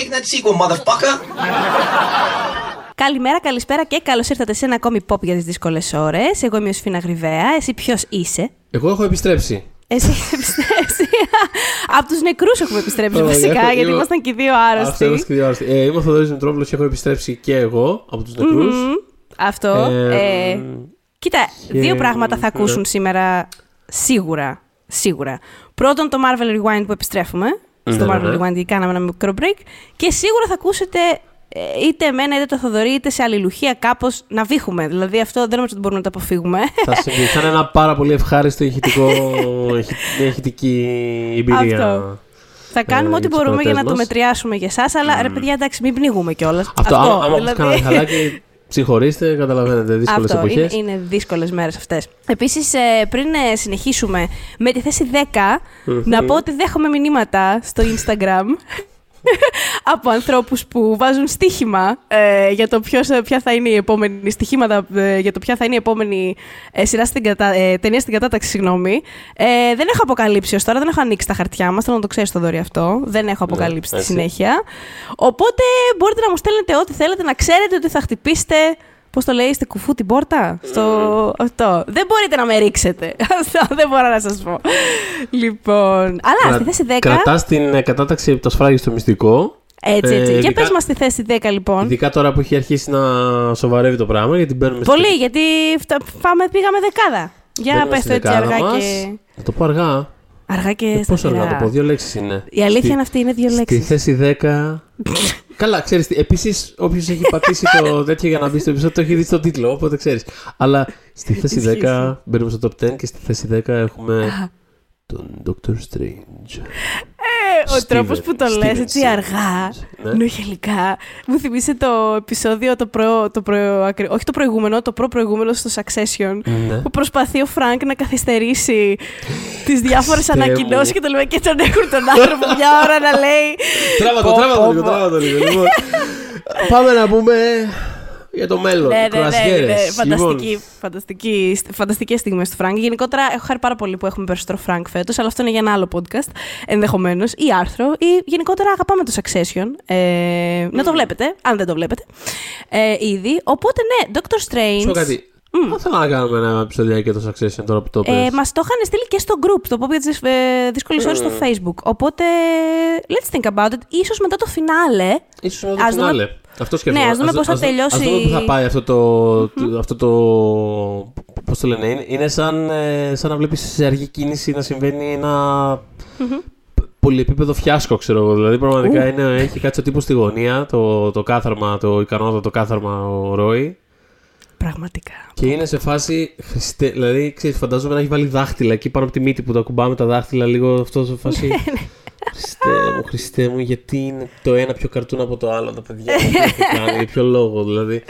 Take that sequel, motherfucker! Καλημέρα, καλησπέρα και καλώς ήρθατε σε ένα ακόμη pop για τις δύσκολες ώρες. Εγώ είμαι ο Σφίνα Γρυβαία. Εσύ ποιος είσαι; Εγώ έχω επιστρέψει. Εσύ έχεις επιστρέψει. Από τους νεκρούς έχουμε επιστρέψει Ωραία, βασικά, έχω- γιατί είμαι- ήμασταν και οι δύο Αυτό άρρωστοι. είμαστε και δύο άρρωστοι. Ε, είμαι ο Θοδωρής Μητρόπουλο και έχω επιστρέψει και εγώ από τους νεκρούς. Μμμ. Αυτό. Ε, ε, κοίτα, και- δύο πράγματα θα ακούσουν ναι. σήμερα σίγουρα. Σίγουρα. Πρώτον, το Marvel Rewind που επιστρέφουμε. Στο Ναι, Marvel ναι, ναι. Rewind γιατί κάναμε ένα μικρό break. Και σίγουρα θα ακούσετε ε, είτε εμένα είτε το Θοδωρή είτε σε αλληλουχία κάπως να βήχουμε. Δηλαδή αυτό δεν νομίζω ότι μπορούμε να το αποφύγουμε. θα συμβεί. Θα είναι ένα πάρα πολύ ευχάριστο ηχητικό, ηχη- μια ηχητική εμπειρία. Αυτό. Θα κάνουμε Ε, ό,τι για τους μπορούμε για να ακροατές το μας. μετριάσουμε για εσάς, αλλά ρε παιδιά, εντάξει, μην πνιγούμε κιόλας. Αυτό, άμα, άμα δηλαδή... κάνατε χαλάκι, συγχωρήστε, καταλαβαίνετε, δύσκολες Αυτό εποχές. είναι, είναι δύσκολες μέρες αυτές. Επίσης, πριν ε, συνεχίσουμε με τη θέση 10, να πω ότι δέχομαι μηνύματα στο Instagram από ανθρώπους που βάζουν στοίχημα ε, για το ποιος, ε, ποια θα είναι η επόμενη στοιχήματα ε, για το ποια θα είναι η επόμενη ε, σειρά στην κατα... ε, ταινία στην κατάταξη. Συγγνώμη. Ε, δεν έχω αποκαλύψει ως τώρα, δεν έχω ανοίξει τα χαρτιά μας. Θέλω να το ξέρει το δωρή αυτό. Δεν έχω αποκαλύψει τη έτσι. συνέχεια. Οπότε μπορείτε να μου στέλνετε ό,τι θέλετε, να ξέρετε ότι θα χτυπήσετε. Πώς το λέει, είστε κουφού την πόρτα; Στο... Αυτό. Δεν μπορείτε να με ρίξετε. Αυτό δεν μπορώ να σας πω. Λοιπόν. Αλλά στη θέση 10. Κρατάς την ε, κατάταξη από το σφράγιστο μυστικό. Έτσι, έτσι. Ε, Για ειδικά- πες μας στη θέση 10, λοιπόν. Ειδικά τώρα που έχει αρχίσει να σοβαρεύει το πράγμα, γιατί μπαίνουμε στη- Πολύ, γιατί φτα- πάμε, πήγαμε δεκάδα. Για μπαίνουμε πες στη το έτσι δεκάδα αργά μας. και. Θα το πω αργά. Αργά και Ε, Πόσο αργά σταθερά. το πω, δύο λέξεις είναι. Η αλήθεια Στη- είναι αυτή, είναι δύο Στη λέξεις. θέση 10. Καλά, ξέρεις. Επίσης, όποιος έχει πατήσει το τέτοιο για να μπει στο επεισόδιο το έχει δει στον τίτλο, οπότε ξέρεις. Αλλά στη θέση Ισχύει, 10 μπαίνουμε στο top 10 και στη θέση 10 έχουμε τον Doctor Strange. Ε, ο Steven- τρόπος που το λες Steven έτσι Strange. αργά, Ναι. νωχελικά, μου θυμίσε το επεισόδιο, το προ, το προ, ακρι- όχι το προηγούμενο, το προ-προηγούμενο στο Succession. Ναι. Που προσπαθεί ο Φρανκ να καθυστερήσει τις διάφορες Χριστέ μου. ανακοινώσεις και το λέμε και τον έχουν τον άνθρωπο μια ώρα να λέει. Τράβα το, Πω, τράβα πω, το λίγο, πω. τράβα το λίγο. Λοιπόν, πάμε να πούμε για το μέλλον. Ναι, ναι, ναι, Κρουαζιέρες. ναι, Λοιπόν, φανταστική, φανταστική, φανταστικές στιγμές του Φρανκ. Γενικότερα έχω χαρεί πάρα πολύ που έχουμε περισσότερο Φρανκ φέτος, αλλά αυτό είναι για ένα άλλο podcast ενδεχομένως, ή άρθρο, ή γενικότερα αγαπάμε το Succession. Ε, Να το βλέπετε, αν δεν το βλέπετε, ε, ήδη. Οπότε ναι, Doctor Σου πω Strange. κάτι. Δεν θέλω να κάνουμε ένα επεισόδιο για το Succession τώρα που το Ε, πες. Μας το είχαν στείλει και στο group, το πω για τις ε, δύσκολε ώρες στο Facebook. Οπότε, let's think about it. Ίσως μετά το φινάλε. Ίσως με το ας δούμε- φινάλε. Αυτό σκέφτομαι. Ναι, ας δούμε πώς θα Ας δούμε τελειώσει- πού θα πάει αυτό το. το- αυτό το πώς το λένε, είναι, είναι σαν, ε, σαν να βλέπεις σε αργή κίνηση να συμβαίνει ένα π- πολυεπίπεδο φιάσκο, ξέρω εγώ. Δηλαδή, πραγματικά είναι, έχει κάτσει ο τύπο στη γωνία, το, το κάθαρμα, το ικανότατο κάθαρμα ο Ρόι. Πραγματικά. Και είναι σε φάση. Χριστέ, δηλαδή, ξέρεις, φαντάζομαι να έχει βάλει δάχτυλα εκεί πάνω από τη μύτη που τα κουμπάμε τα δάχτυλα λίγο αυτό σε φάση. Ναι, Χριστέ μου, Χριστέ μου, γιατί είναι το ένα πιο καρτούν από το άλλο τα παιδιά. Τι έχει κάνει, για ποιο λόγο δηλαδή.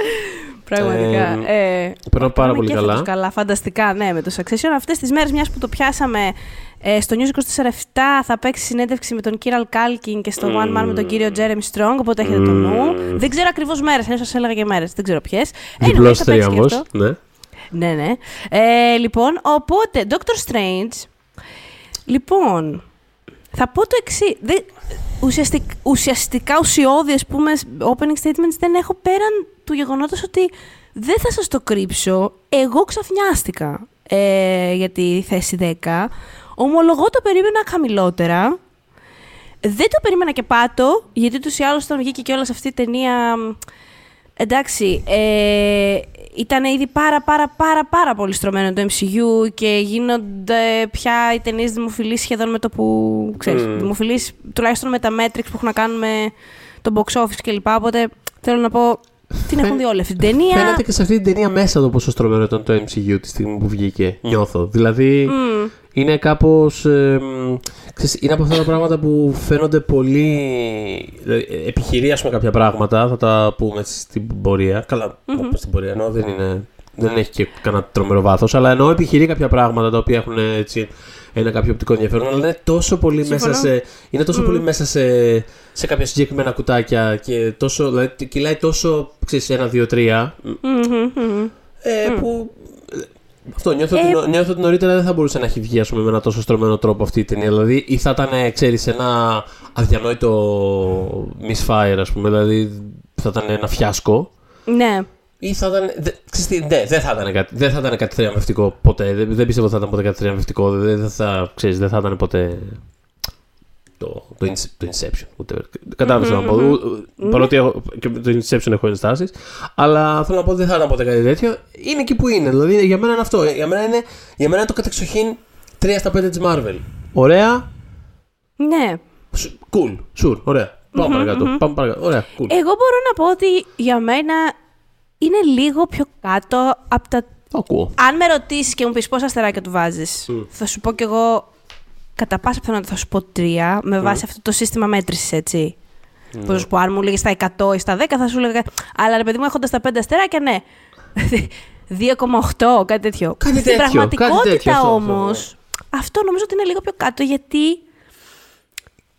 Πραγματικά. Ε, Περνάω πάρα Πάμε πολύ και καλά. φέτος καλά, φανταστικά, ναι, με το Succession. Αυτές τις μέρες, μιας που το πιάσαμε ε, στο News 24-7, θα παίξει συνέντευξη με τον Κίραλ Κάλκιν και στο One Man με τον κύριο Jeremy Strong, οπότε έχετε το νου. Δεν ξέρω ακριβώς μέρες, αλλιώς σας έλεγα και μέρες, δεν ξέρω ποιες. Διπλός Anyway, θα παίξει και τρίαμβο. αυτό. Ναι. Ναι, ναι. Ε, λοιπόν, οπότε, Doctor Strange. Λοιπόν, θα πω το εξή. Ουσιαστικ, ουσιαστικά ουσιώδη, ας πούμε, opening statements δεν έχω πέραν του γεγονότος ότι δεν θα σας το κρύψω. Εγώ ξαφνιάστηκα ε, για τη θέση 10. Ομολογώ το περίμενα χαμηλότερα. Δεν το περίμενα και πάτο, γιατί τους ή άλλως όταν βγήκε και όλα αυτή η ταινία... μ, Εντάξει, ε, ήταν ήδη πάρα πάρα πάρα πάρα πολύ στρωμένο το MCU και γίνονται πια οι ταινίες δημοφιλείς σχεδόν με το που, ξέρεις, Mm. δημοφιλείς τουλάχιστον με τα metrics που έχουν να κάνουν με το box office κλπ. Οπότε θέλω να πω, την έχουν δει όλη αυτή την ταινία. Φαίνεται και σε αυτή την ταινία μέσα το πόσο στρωμένο ήταν το MCU τη στιγμή που βγήκε. Νιώθω. Δηλαδή Μμ. Είναι κάπως. είναι από αυτά τα πράγματα που φαίνονται πολύ. δηλαδή, ε, επιχειρεί, ας πούμε, κάποια πράγματα. Θα τα πούμε στην πορεία. Καλά, mm στην πορεία εννοώ δεν είναι. Δεν έχει και κανένα τρομερό βάθος, αλλά εννοώ επιχειρεί κάποια πράγματα τα οποία έχουν έτσι ένα κάποιο οπτικό ενδιαφέρον, αλλά είναι τόσο πολύ Συμφωνώ. μέσα σε. Είναι τόσο πολύ μέσα σε, σε κάποια συγκεκριμένα κουτάκια και τόσο. Δηλαδή, κυλάει τόσο. ξέρεις, ένα, δύο, τρία. Μμμ, μμμ. Ε, που. Αυτό νιώθω, Ε, ότι, νιώθω ότι νωρίτερα δεν θα μπορούσε να έχει βγει ας πούμε, με ένα τόσο στρωμένο τρόπο αυτή η ταινία. Δηλαδή, ή θα ήταν, ξέρεις, ένα αδιανόητο misfire, ας πούμε. Δηλαδή, θα ήταν ένα φιάσκο. Ναι. Ή θα ήταν. Δε, ξέρεις τι, ναι, δεν θα ήταν κάτι, δεν θα ήταν κάτι θριαμβευτικό ποτέ. Δεν, δεν πιστεύω ότι θα ήταν ποτέ κάτι θριαμβευτικό. Δεν, δεν θα, ξέρεις, δεν θα ήταν ποτέ. Το, το, Ince- το Inception. Whatever. Κατάλαβες τι να πω. Ου- Παρότι έχω, και με το Inception έχω ενστάσεις. Αλλά θέλω να πω ότι δεν θα ήταν ποτέ κάτι τέτοιο. Είναι εκεί που είναι. Δηλαδή για μένα είναι αυτό. Για μένα είναι, για μένα είναι το κατεξοχήν 3 στα 5 της Marvel. Ωραία. Ναι. Σου- Cool. Sure. Ωραία. Πάμε παρακάτω. Πάμε παρακάτω. Ωραία. Cool. Εγώ μπορώ να πω ότι για μένα είναι λίγο πιο κάτω από τα. Το ακούω. Αν με ρωτήσεις και μου πεις πόσα αστεράκια του βάζεις, θα σου πω κι εγώ κατά πάσα πιθανότητα θα σου πω τρία με βάση αυτό το σύστημα μέτρησης, έτσι. Πώς να σου πω, αν μου λέγες στα 100 ή στα 10, θα σου λέγα. Αλλά ρε παιδί μου, έχοντας τα 5 αστεράκια, ναι. 2,8, κάτι τέτοιο. Κάτι Στην τέτοιο, κάτι πραγματικότητα τέτοιο, αυτό, όμως, αυτό, αυτό νομίζω ότι είναι λίγο πιο κάτω γιατί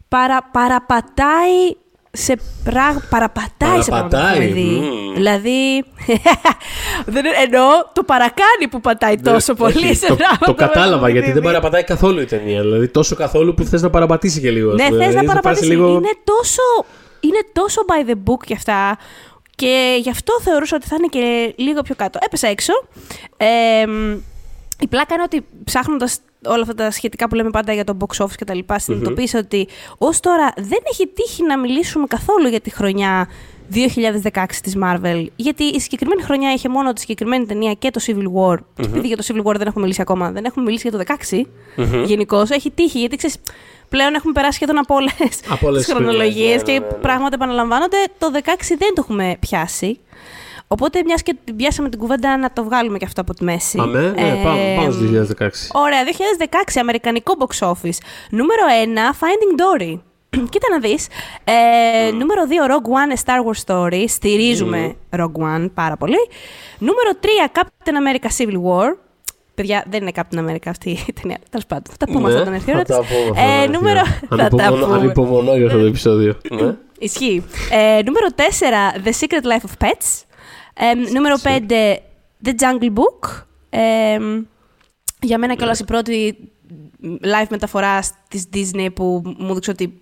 παρα, παραπατάει σε πράγμα. Παραπατάει σε πράγματα που Παραπατάει, έχουμε δει. μμμ. Δηλαδή. δεν είναι- εννοώ το παρακάνει που πατάει τόσο πολύ Όχι, σε το, πράγματα. το που έχουμε κατάλαβα γιατί δει. δεν παραπατάει καθόλου η ταινία. Δηλαδή τόσο καθόλου που θες να παραπατήσει και λίγο. ας Ναι, πούμε. θες να Δηλαδή, θα παραπατήσει. πάρεις λίγο- Είναι, τόσο, είναι τόσο by the book κι αυτά. Και γι' αυτό θεωρούσα ότι θα είναι και λίγο πιο κάτω. Έπεσα έξω. Ε, μ, η πλάκα είναι ότι ψάχνοντας όλα αυτά τα σχετικά που λέμε πάντα για το box office και τα λοιπά, συνειδητοποίησα ότι ως τώρα δεν έχει τύχει να μιλήσουμε καθόλου για τη χρονιά 2016 της Marvel. Γιατί η συγκεκριμένη χρονιά είχε μόνο τη συγκεκριμένη ταινία και το Civil War. Και επειδή για το Civil War δεν έχουμε μιλήσει ακόμα, δεν έχουμε μιλήσει για το 16 γενικώς. Έχει τύχει, γιατί ξέρεις, πλέον έχουμε περάσει σχεδόν από όλες Από όλες τις τις χρονιές, χρονολογίε ναι, και ναι, ναι, ναι. πράγματα επαναλαμβάνονται. Το 16 δεν το έχουμε πιάσει. Οπότε, μιας και την πιάσαμε την κουβέντα, να το βγάλουμε και αυτό από τη μέση. Αμέ, ναι, Ε, πάμε, πάμε στο 2016. Ωραία, 2016, αμερικανικό box office. Νούμερο 1, Finding Dory. Κοίτα να δεις. Ε, Νούμερο 2, Rogue One, A Star Wars Story. Στηρίζουμε Rogue One πάρα πολύ. Νούμερο 3, Captain America Civil War. Παιδιά, δεν είναι Captain America αυτή η ταινία. Τέλος πάντων, θα τα πούμε Ναι, αυτά όταν έρθει η ώρα θα τα της. πούμε αυτά Ε, όταν νούμερο. έρθει η ώρα. θα τα Ανυπομονώ- πούμε. Ανυπομονώ για αυτό το επεισόδιο. Ναι. Ισχύει. Ε, νούμερο 4, The Secret Life of Pets. Ε, νούμερο 5, The Jungle Book. Ε, για μένα κιόλας η πρώτη live μεταφορά της Disney που μου δείξε ότι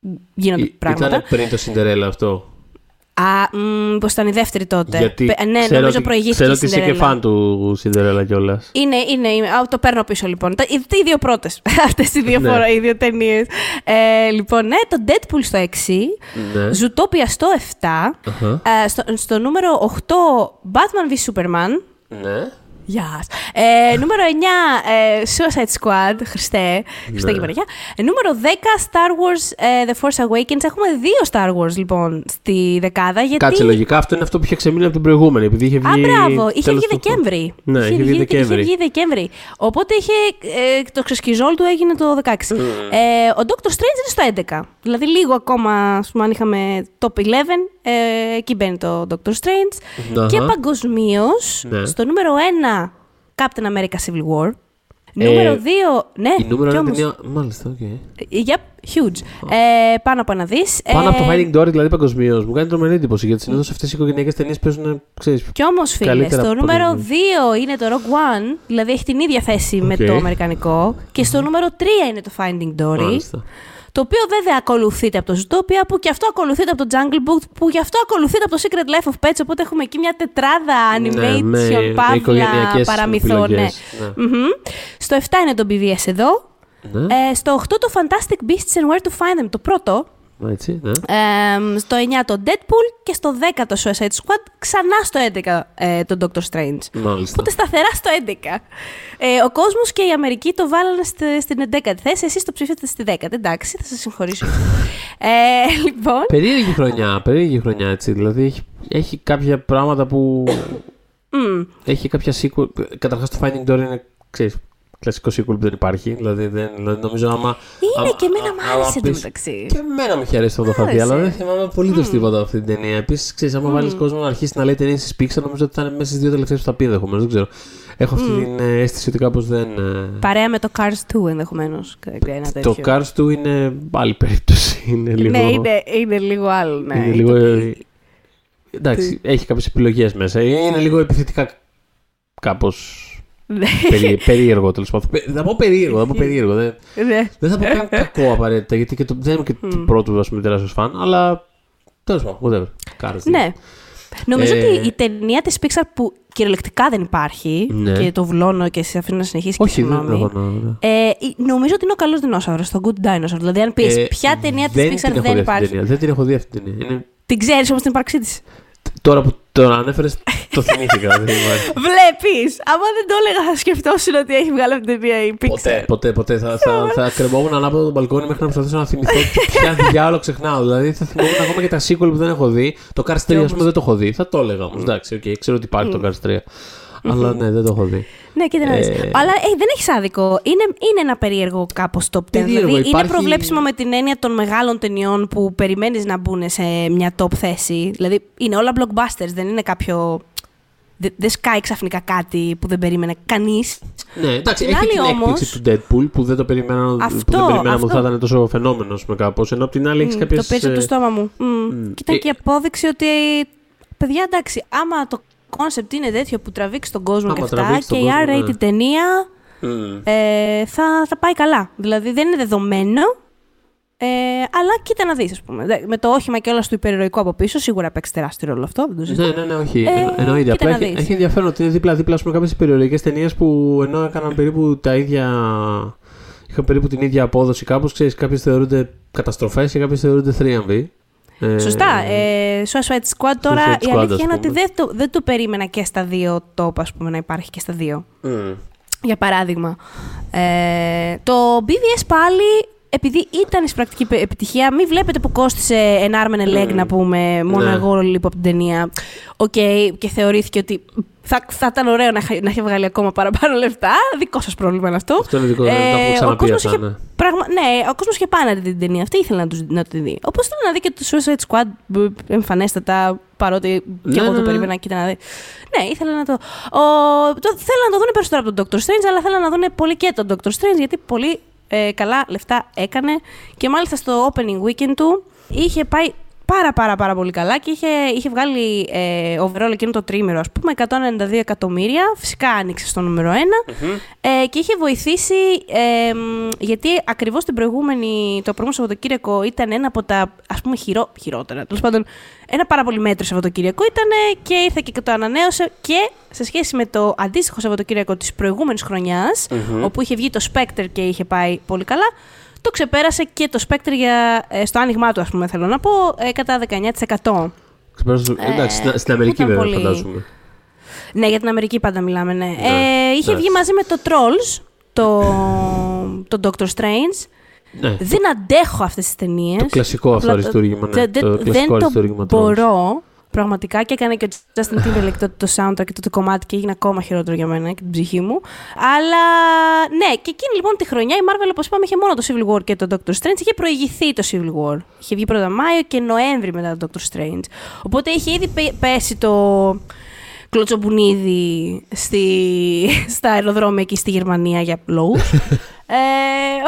μ, γίνονται Ή- πράγματα. Ήταν πριν το Cinderella αυτό. Α, μ, πως ήταν η δεύτερη τότε. Γιατί Πε- ναι, ξέρω νομίζω ότι- προηγήθηκε Ξέρω η ότι είσαι και Cinderella. φαν του Cinderella κιόλας. Είναι, είναι, είναι. Α, το παίρνω πίσω λοιπόν. Τα, οι, οι δύο πρώτες. Αυτές οι δύο, Ναι. φορά, οι δύο ταινίες. Ε, λοιπόν, ναι, το Deadpool στο 6. Ναι. Zootopia στο 7. Αχα. Ε, στο, στο νούμερο 8, Batman v Superman. Ναι. Γεια σας. Ε, νούμερο 9, ε, Suicide Squad. Χριστέ. Χριστέ Ναι. και Παναγιά. Ε, νούμερο 10, Star Wars ε, The Force Awakens. Έχουμε δύο Star Wars λοιπόν στη δεκάδα. Γιατί... Κάτσε λογικά αυτό είναι αυτό που είχε ξεμείνει από την προηγούμενη. Επειδή είχε βγει. Α, μπράβο. Είχε τέλος βγει του χρόνου. Δεκέμβρη. Ναι, είχε βγει Δεκέμβρη. Είχε βγει Δεκέμβρη. Οπότε είχε, ε, το ξεσκιζόλ του έγινε το 16. Mm. Ε, ο Doctor Strange είναι στο 11. Δηλαδή λίγο ακόμα, ας πούμε, αν είχαμε top 11, ε, εκεί μπαίνει το Doctor Strange. Αχα. Και παγκοσμίως, Ναι. στο νούμερο 1, Captain America Civil War. Νούμερο 2, ναι, Η νούμερο κι ένα όμως- ταινία. Μάλιστα, OK. Yep, huge. Ε, πάνω από ένα δις. Πάνω από το Ε, Finding Dory, δηλαδή παγκοσμίως, μου κάνει τρομερή εντύπωση γιατί συνήθως αυτές οι οικογενειακές ταινίες παίζουν. Ξέρεις, Κι όμως, φίλε, Καλύτερα στο από νούμερο το- 2 είναι το Rogue One, δηλαδή έχει την ίδια θέση με Οκ. το αμερικανικό. Και στο νούμερο 3 είναι το Finding Dory. Μάλιστα. Το οποίο βέβαια ακολουθείται από το Zootopia, που και αυτό ακολουθείται από το Jungle Book, που γι' αυτό ακολουθείται από το Secret Life of Pets. Οπότε έχουμε εκεί μια τετράδα animation, Ναι, με- με παύλα, οικογενειακές παραμυθών. Ναι. επιλογές, ναι. Μμμ. Στο 7 είναι το BVS εδώ. Ναι, Ε, στο 8 το Fantastic Beasts and Where to Find Them, το πρώτο. Έτσι, ναι. Ε, στο 9 το Deadpool και στο 10 το Suicide Squad, ξανά στο 11 ε, το Doctor Strange. Μάλιστα. Οπότε σταθερά στο 11. Ε, ο κόσμος και η Αμερική το βάλανε στη- στην 11η θέση. Εσείς το ψήφιατε στη 10η. Εντάξει, θα σας συγχωρήσω. ε, λοιπόν. Περίεργη χρονιά, περίεργη χρονιά έτσι. Δηλαδή έχει, έχει κάποια πράγματα που. μ, έχει κάποια sequel. Καταρχάς το Finding Dory είναι ξέρεις, κλασικό sequel που δεν υπάρχει. Δηλαδή, δεν, δηλαδή νομίζω άμα. είναι άμα- και εμένα μ' άμα άρεσε πεις- εντωμεταξύ. Και εμένα μου είχε αρέσει αυτό το είχα δει, Άρεσε. αλλά δεν θυμάμαι απολύτως τίποτα από αυτή την ταινία. Επίσης, ξέρεις, άμα βάλεις κόσμο να αρχίσει να λέει ταινίε τη Pixar, νομίζω ότι θα είναι μέσα στις δύο τελευταίες που θα πει ενδεχομένως. Δεν ξέρω. Έχω αυτή την ε, αίσθηση ότι κάπως δεν. ε, Παρέα με το Cars 2 ενδεχομένως. Ένα τέτοιο. Το Cars 2 είναι άλλη περίπτωση. Είναι λίγο. Ναι, είναι, είναι λίγο άλλο. Ναι. είναι λίγο. ε, Εντάξει, έχει κάποιες επιλογές μέσα. Είναι λίγο επιθετικά κάπω Ναι. Περί, περίεργο τέλος πάντων. Πε- Θα πω περίεργο, θα πω περίεργο. Δεν, Ναι. δεν θα πω καν κακό απαραίτητα, γιατί και το, δεν είμαι και του πρώτου ας πούμε, τεράστιος φαν, αλλά τέλος πάντων, whatever. Κάρες. Ναι. Νομίζω Ε, ότι η ταινία της Pixar που κυριολεκτικά δεν υπάρχει Ναι. και το βουλώνω και σε αφήνω να συνεχίσει και Όχι, δεν συγγνώμη. έχω να. Ε, νομίζω ότι είναι ο καλός δεινόσαυρος, το Good Dinosaur. Δηλαδή, αν πεις Ε, ποια ταινία της δεν Pixar την έχω δεν δει αυτή την υπάρχει. ταινία. Δεν την έχω δει αυτή την ταινία. Είναι... Την ξέρεις όμως την ύπαρξή της. Τώρα που το ανέφερες, το θυμήθηκα. δεν υπάρχει. Βλέπεις! Άμα δεν το έλεγα, θα σκεφτόσουν ότι έχει βγάλει αυτή την ταινία η Pixar. Ποτέ, ποτέ, ποτέ. Θα, θα, θα κρεμόμουν ανάποδα το μπαλκόνι μέχρι να προσπαθήσω να θυμηθώ ποια διάολο ξεχνάω. Δηλαδή θα θυμόμουν ακόμα και τα sequel που δεν έχω δει. Το Cars 3 ας πούμε δεν το έχω δει. Θα το έλεγα όμως. Εντάξει, οκ, ξέρω ότι υπάρχει το Cars 3. Αλλά ναι, δεν το έχω δει. Ναι, κοίτα να δεις. Ε, Αλλά ε, δεν έχεις άδικο. Είναι, είναι ένα περίεργο κάπως top 10. Περίεργο, δηλαδή, υπάρχει- είναι προβλέψιμο με την έννοια των μεγάλων ταινιών που περιμένεις να μπουν σε μια top θέση. Δηλαδή, είναι όλα blockbusters, δεν είναι κάποιο. Δεν δεν σκάει ξαφνικά κάτι που δεν περίμενε κανείς. Ναι, εντάξει, Την έχει άλλη την όμως- έκπληξη του Deadpool που δεν το περιμένα, που Αυτό, δεν περιμέναμε ότι αυτό. θα ήταν τόσο φαινόμενος με κάπως. Ενώ απ' την άλλη έχεις κάποιες. Το πήρε από το στόμα μου. Μμ. Και ήταν Ε, και η απόδειξη ότι. Παιδιά, εντάξει, άμα το concept είναι τέτοιο που τραβήξει τον κόσμο Άμα και αυτά τραβήξει και τον η κόσμο, R-rated ναι. ταινία ε, θα, θα πάει καλά. Δηλαδή δεν είναι δεδομένο. Ε, αλλά κοίτα να δεις, ας πούμε. Δε- Με το όχημα και όλα του υπερηρωικό από πίσω, σίγουρα παίξει τεράστιο ρόλο αυτό. Δεν το συζητώ. Ναι, ναι, ναι, όχι. Ε, Εννο- εννοείται. κοίτα Απλά να έχει, δεις. έχει ενδιαφέρον ότι είναι δίπλα-δίπλα με κάποιες υπερηρωικές ταινίες που ενώ έκαναν περίπου τα ίδια. είχαν περίπου την ίδια απόδοση κάπως. Ξέρεις, κάποιες θεωρούνται καταστροφές και κάποιες θεωρούνται θρίαμβοι. Ε, Σωστά. Ε, Suicide Squad τώρα Suicide η Squad, αλήθεια ας είναι ότι πούμε. δεν το, δεν το περίμενα και στα δύο top, ας πούμε, να υπάρχει και στα δύο. μμ. Για παράδειγμα. Ε, το BVS πάλι, επειδή ήταν εισπρακτική πε- επιτυχία, μην βλέπετε που κόστησε ένα arm and a leg, να πούμε, μόνο Ναι. εγώ λείπω από την ταινία. Οκ, και θεωρήθηκε ότι θα, θα ήταν ωραίο να, είχα- να είχε βγάλει ακόμα παραπάνω λεφτά. Δικό σας πρόβλημα είναι αυτό. Αυτό είναι δικό το Ε, έχουμε ο ξαναπεί κόσμος αυτά. είχε Ναι. Πραγμα... Ναι, ο κόσμος είχε πάει να δει την ταινία αυτή, ήθελε να, τους, να τη δει. Όπως θέλει να δει και το Suicide Squad μπ, εμφανέστατα, παρότι Ναι, και εγώ ναι, το ναι. περίμενα, κοίτα να δει. Ναι, ήθελα να το. Ο... το θέλω να το δουν περισσότερο από τον Doctor Strange, αλλά θέλω να δουν πολύ και τον Doctor Strange, γιατί πολύ ε, καλά λεφτά έκανε. Και μάλιστα στο opening weekend του είχε πάει πάρα πάρα πάρα πολύ καλά και είχε, είχε βγάλει ε, overall εκείνο το τρίμηνο, ας πούμε, 192 εκατομμύρια. Φυσικά άνοιξε στο νούμερο 1 ε, και είχε βοηθήσει, ε, μ, γιατί ακριβώς την προηγούμενη, το προηγούμενο Σαββατοκύριακο ήταν ένα από τα, ας πούμε, χειρό, χειρότερα, τέλος πάντων, ένα πάρα πολύ μέτρο Σαββατοκύριακο ήταν και ήρθε και το ανανέωσε και σε σχέση με το αντίστοιχο Σαββατοκύριακο της προηγούμενης χρονιάς, όπου είχε βγει το Spectre και είχε πάει πολύ καλά, το ξεπέρασε και το Spectre για, ε, στο άνοιγμά του, ας πούμε, θέλω να πω, ε, κατά 19%. Ξεπέρασε- Εντάξει, στην, στην Αμερική ήταν βέβαια πολύ- φαντάζομαι. Ναι, για την Αμερική πάντα μιλάμε, ναι. Ναι, Ε, είχε εντάξει. βγει μαζί με το Trolls, το, το Doctor Strange. Ναι. Δεν αντέχω αυτές τις ταινίες. Το κλασικό αυτό Απλά το- αριστούργημα. Ναι. δεν- το δεν κλασικό το αριστούργημα Trolls. μπορώ. Πραγματικά και έκανε και ο Justin Timberlake το, το soundtrack και το, το κομμάτι και έγινε ακόμα χειρότερο για μένα και την ψυχή μου. Αλλά ναι, και εκείνη λοιπόν τη χρονιά η Marvel, όπως είπαμε, είχε μόνο το Civil War και το Doctor Strange. Είχε προηγηθεί το Civil War. Είχε βγει πρώτα Μάιο και Νοέμβρη μετά το Doctor Strange. Οπότε είχε ήδη πε- πέσει το κλωτσομπουνίδι στη, στα αεροδρόμια εκεί στη Γερμανία για λόγους. ε,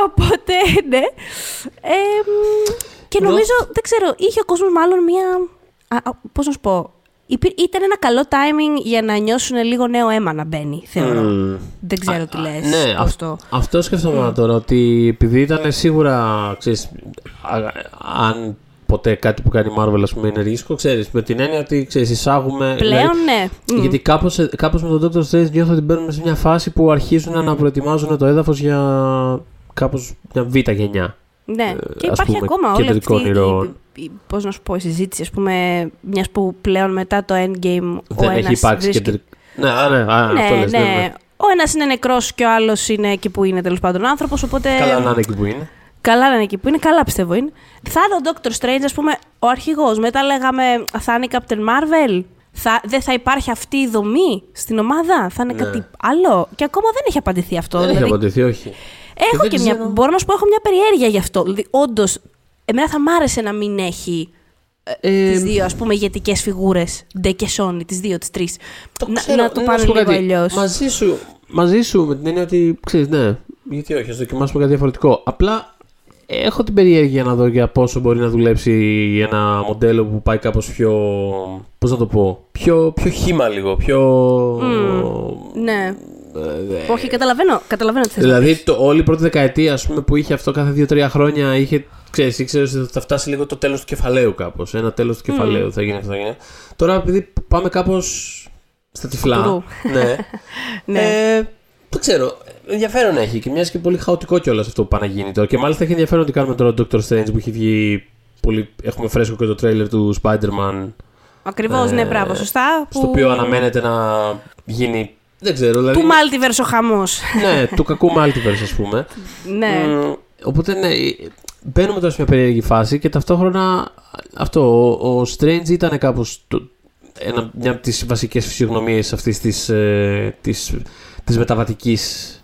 οπότε, ναι. Ε, μ, και Νο- νομίζω, δεν ξέρω, είχε ο κόσμος μάλλον μία... Α, α, πώς να σου πω. Υπή- ήταν ένα καλό timing για να νιώσουν λίγο νέο αίμα να μπαίνει, θεωρώ. Μμ. Δεν ξέρω τι λες. Ναι, πώς αυ- το... αυτό σκεφτόμουν τώρα. Ότι επειδή ήταν σίγουρα. Ξέρεις, α- αν ποτέ κάτι που κάνει η Marvel ας πούμε, είναι ρίσκο, ξέρεις, με την έννοια ότι ξέρεις, εισάγουμε. Πλέον, δηλαδή, ναι. Μμ. Γιατί κάπως, κάπως με τον Doctor Strange νιώθω ότι μπαίνουμε σε μια φάση που αρχίζουν να προετοιμάζουν το έδαφος για κάπως μια β' γενιά. Ναι, και ας υπάρχει πούμε, ακόμα όλη αυτή κεντρικών η, ηρώων. η- πώς να σου πω, η συζήτηση, ας πούμε, μιας που πλέον μετά το Endgame ο Δεν ένας έχει υπάρξει βρίσκει- κεντρικό. Ναι, α, ναι, α, Ναι, αυτό λες, ναι. ναι, ναι. Ο ένας είναι νεκρός και ο άλλος είναι εκεί που είναι τέλος πάντων άνθρωπος, οπότε... Καλά να είναι εκεί που είναι. Καλά να είναι εκεί που είναι, καλά πιστεύω είναι. Θα είναι ο Doctor Strange, ας πούμε, ο αρχηγός. Μετά λέγαμε, θα είναι η Captain Marvel. Θα, δεν θα υπάρχει αυτή η δομή στην ομάδα; Θα είναι Ναι. κάτι άλλο; Και ακόμα δεν έχει απαντηθεί αυτό. Δεν έχει δηλαδή, απαντηθεί, όχι. έχω δεν και μια, ξέρω. μπορώ να σου πω, έχω μια περιέργεια γι' αυτό. Δηλαδή, όντως, εμένα θα μ' άρεσε να μην έχει Ε, τις δύο, ας πούμε, ηγετικές φιγούρες. Ντε και Sony, τις δύο, τις τρεις. Το Να, ξέρω, να το ναι, πάρουν σου πω λίγο κάτι. αλλιώς. Μαζί σου, μαζί σου με την έννοια ότι ξέρεις, ναι, γιατί όχι, ας δοκιμάσουμε κάτι διαφορετικό. Απλά έχω την περιέργεια να δω για πόσο μπορεί να δουλέψει ένα μοντέλο που πάει κάπως πιο. Πώς να το πω, πιο, πιο χύμα λίγο, πιο. Ναι. ε, Όχι, καταλαβαίνω, καταλαβαίνω τι θες να Δηλαδή, πεις. το, όλη η πρώτη δεκαετία, ας πούμε, που είχε αυτό κάθε 2-3 χρόνια, είχε. Ξέρεις, ήξερες ότι θα φτάσει λίγο το τέλος του κεφαλαίου κάπως. Ένα τέλος του κεφαλαίου θα γίνει αυτό, θα γίνει. Τώρα, επειδή πάμε κάπως στα τυφλά. Σκουρού. ναι. Ναι. Ε, δεν ξέρω. Ενδιαφέρον έχει και μοιάζει και πολύ χαοτικό κιόλας αυτό που πάει να γίνει τώρα. Και μάλιστα έχει ενδιαφέρον ότι κάνουμε τώρα το Doctor Strange που έχει βγει. Πολύ... Έχουμε φρέσκο και το τρέιλερ του Spider-Man. Ακριβώς, ναι, ε, μπράβο, σωστά. Στο οποίο αναμένεται να γίνει. Δεν ξέρω, δηλαδή. Του multiverse ο χαμός. ναι, του κακού multiverse, ας πούμε. ναι. Μμ, οπότε ναι, μπαίνουμε τώρα σε μια περίεργη φάση και ταυτόχρονα αυτό, ο, ο Strange ήταν κάπως το, ένα, μια από τις βασικές φυσιογνωμίες αυτής της, ε, της, της μεταβατικής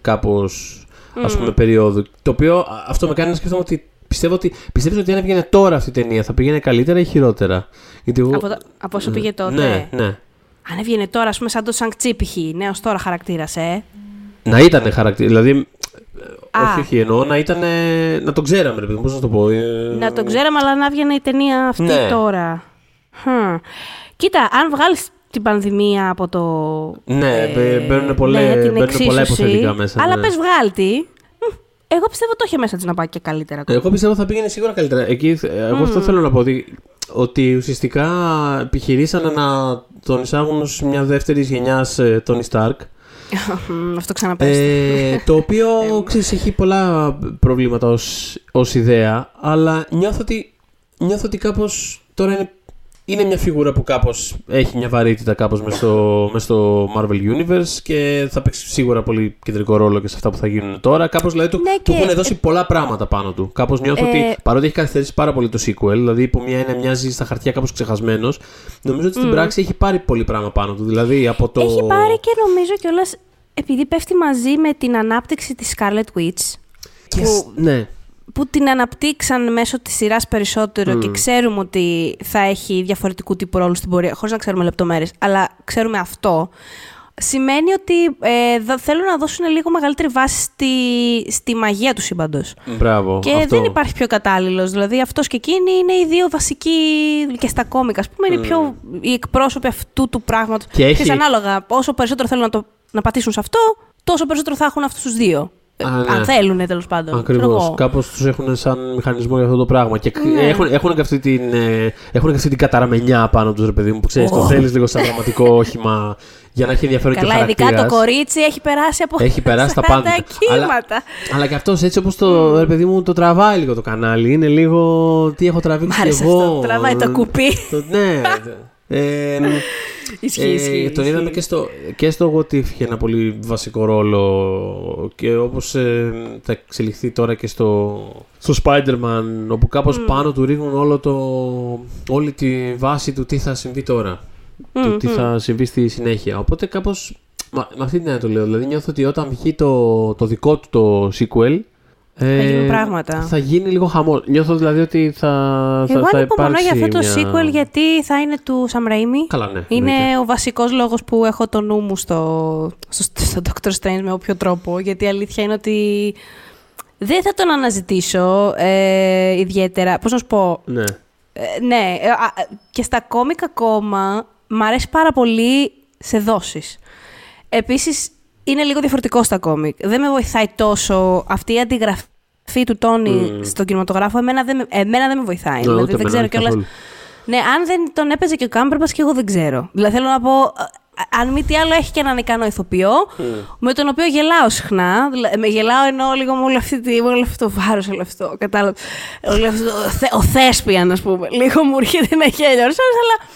κάπως ας πούμε περίοδου το οποίο α, αυτό με κάνει να σκέφτομαι ότι πιστεύω ότι, πιστεύεις ότι αν έβγαινε τώρα αυτή η ταινία θα πήγαινε καλύτερα ή χειρότερα; Γιατί εγώ, Από, το- από όσο πήγε τότε. ναι, ναι. Αν έβγαινε τώρα, ας πούμε, σαν το Σανκτσί π.χ. Νέος τώρα χαρακτήρας, ε. Να ήταν χαρακτήρα. Δηλαδή. Α. Όχι, όχι, εννοώ να ήταν. Να τον ξέραμε, ρε παιδί μου, πώς να το πω. ε, Να τον ξέραμε, αλλά να έβγαινε η ταινία αυτή Ναι. τώρα. Χμ. Κοίτα, αν βγάλεις την πανδημία από το. Ναι, μπαι- μπαίνουν πολλά- ναι, την μπαίνουν πολλά εξίσωση, υποθετικά μέσα, Αλλά ναι. πες βγάλει τη. Μ, Εγώ πιστεύω το είχε μέσα της να πάει και καλύτερα. Εγώ πιστεύω θα πήγαινε σίγουρα καλύτερα. Εκεί, ε, εγώ αυτό θέλω να πω ότι, ότι ουσιαστικά επιχειρήσανε να τον εισάγουν ως μια δεύτερης γενιάς Tony Stark. Μ, Αυτό ξαναπες. Ε, το οποίο ξέρεις, έχει πολλά προβλήματα ως, ως ιδέα, αλλά νιώθω ότι, νιώθω ότι κάπως τώρα είναι, είναι μια φιγούρα που κάπως έχει μια βαρύτητα κάπως μες στο, μες στο Marvel Universe και θα παίξει σίγουρα πολύ κεντρικό ρόλο και σε αυτά που θα γίνουν τώρα. Κάπως δηλαδή του, Ναι, του και- έχουν δώσει πολλά πράγματα πάνω του. Κάπως νιώθω Ε, ότι παρότι έχει καθυστερήσει πάρα πολύ το sequel, δηλαδή που μια είναι μοιάζει στα χαρτιά κάπως ξεχασμένος, νομίζω ότι στην πράξη έχει πάρει πολύ πράγμα πάνω του. Δηλαδή από το... Έχει πάρει και νομίζω κιόλας. Επειδή πέφτει μαζί με την ανάπτυξη της Scarlet Witch, Και που- σ- Ναι. Που την αναπτύξαν μέσω της σειράς περισσότερο και ξέρουμε ότι θα έχει διαφορετικού τύπου ρόλους στην πορεία, χωρίς να ξέρουμε λεπτομέρειες, αλλά ξέρουμε αυτό, σημαίνει ότι ε, δο- θέλουν να δώσουν λίγο μεγαλύτερη βάση στη, στη μαγεία τους σύμπαντος. Μπράβο. Και αυτό. δεν υπάρχει πιο κατάλληλος. Δηλαδή αυτός και εκείνη είναι οι δύο βασικοί και στα κόμικα, ας πούμε, είναι οι πιο οι εκπρόσωποι αυτού του πράγματος. Και έχει- Και ανάλογα, όσο περισσότερο θέλουν να, το, να πατήσουν σε αυτό, τόσο περισσότερο θα έχουν αυτούς τους δύο. Ε, Α, ναι. Αν θέλουν, τέλος πάντων. Ξέρω Ακριβώς. εγώ. Κάπως τους έχουν σαν μηχανισμό για αυτό το πράγμα. Και Ναι. έχουν, έχουν, και αυτή την, ε, έχουν και αυτή την καταραμενιά πάνω τους, ρε παιδί μου, που ξέρεις, το Ω. θέλεις λίγο σαν δραματικό όχημα για να έχει ενδιαφέρον και ο Καλά, ειδικά χαρακτήρας. το κορίτσι έχει περάσει από Έχει περάσει τα 40 πάντα. Αλλά, κύματα. αλλά και αυτός έτσι όπως το ρε παιδί μου το τραβάει λίγο το κανάλι. Είναι λίγο. Τι έχω τραβήξει Μ' άρεσε εγώ. αυτό. Τραβάει το κουπί. Το- ναι. Ε, Ισχύει, ε, ισχύει. τον είδαμε και στο, και στο What If είχε ένα πολύ βασικό ρόλο και όπως ε, θα εξελιχθεί τώρα και στο, στο Spider-Man όπου κάπως πάνω του ρίχνουν όλο το, όλη τη βάση του τι θα συμβεί τώρα του τι θα συμβεί στη συνέχεια. Οπότε κάπως μα, με αυτή την έννοια το λέω δηλαδή νιώθω ότι όταν βγει το, το δικό του το sequel ε, Θα γίνουν πράγματα. θα γίνει λίγο χαμό. Νιώθω δηλαδή ότι θα, θα, Εγώ θα ανυπομονώ για υπάρξει αυτό το μια... sequel γιατί θα είναι του Sam Raimi. Καλά, ναι. Είναι εννοείται. ο βασικός λόγος που έχω το νου μου στο, στο, στο Doctor Strange με όποιο τρόπο. Γιατί η αλήθεια είναι ότι δεν θα τον αναζητήσω ε, ιδιαίτερα. Πώς να σου πω; Ναι. Ε, ναι, ε, α, ε, και στα κόμικα ακόμα μ' αρέσει πάρα πολύ σε δόσεις. Επίσης, είναι λίγο διαφορετικό στα κόμικ. Δεν με βοηθάει τόσο αυτή η αντιγραφή του Τόνι στον κινηματογράφο. Εμένα δεν, με- εμένα δεν με βοηθάει. Ναι, δηλαδή, ούτε δεν εμένα, ξέρω όχι κιόλας... καθόλου. Ναι, αν δεν τον έπαιζε και ο Κάμπερμπας και εγώ δεν ξέρω. Δηλαδή θέλω να πω, ε, αν μη τι άλλο έχει και έναν ικανό ηθοποιό, με τον οποίο γελάω συχνά. Δηλαδή, με γελάω εννοώ λίγο με όλο, αυτή τη, με όλο αυτό το βάρος, όλο αυτό, κατάλαβα. Όλο αυτό, το θε- ο Θέσπιαν, ας πούμε. Λίγο μου έρχεται να γέλιο, ώρες, αλλά,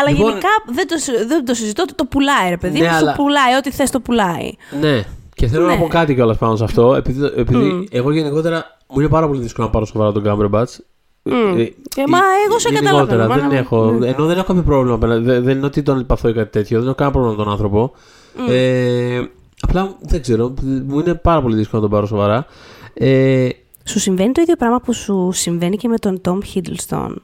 αλλά Λοιπόν- γενικά δεν το, συ- δεν το συζητώ, το, το πουλάει, ρε παιδί Ναι, μου, αλλά- το πουλάει, ό,τι θες το πουλάει. Ναι. Και θέλω να Ναι. πω κάτι κιόλας πάνω σε αυτό. Επειδή, επειδή εγώ γενικότερα μου είναι πάρα πολύ δύσκολο να πάρω σοβαρά τον Cumberbatch. Ε, Ε, μα εγώ σε γενικότερα, καταλαβαίνω, Δεν μάνα μου. έχω, Ενώ δεν έχω κάποιο πρόβλημα. απέναντι- Δεν, δεν είναι ότι τον λυπαθώ ή κάτι τέτοιο. Δεν έχω κανένα πρόβλημα με τον άνθρωπο. Ε, απλά δεν ξέρω. Μου είναι πάρα πολύ δύσκολο να τον πάρω σοβαρά. Ε, Σου συμβαίνει το ίδιο πράγμα που σου συμβαίνει και με τον Tom Hiddleston;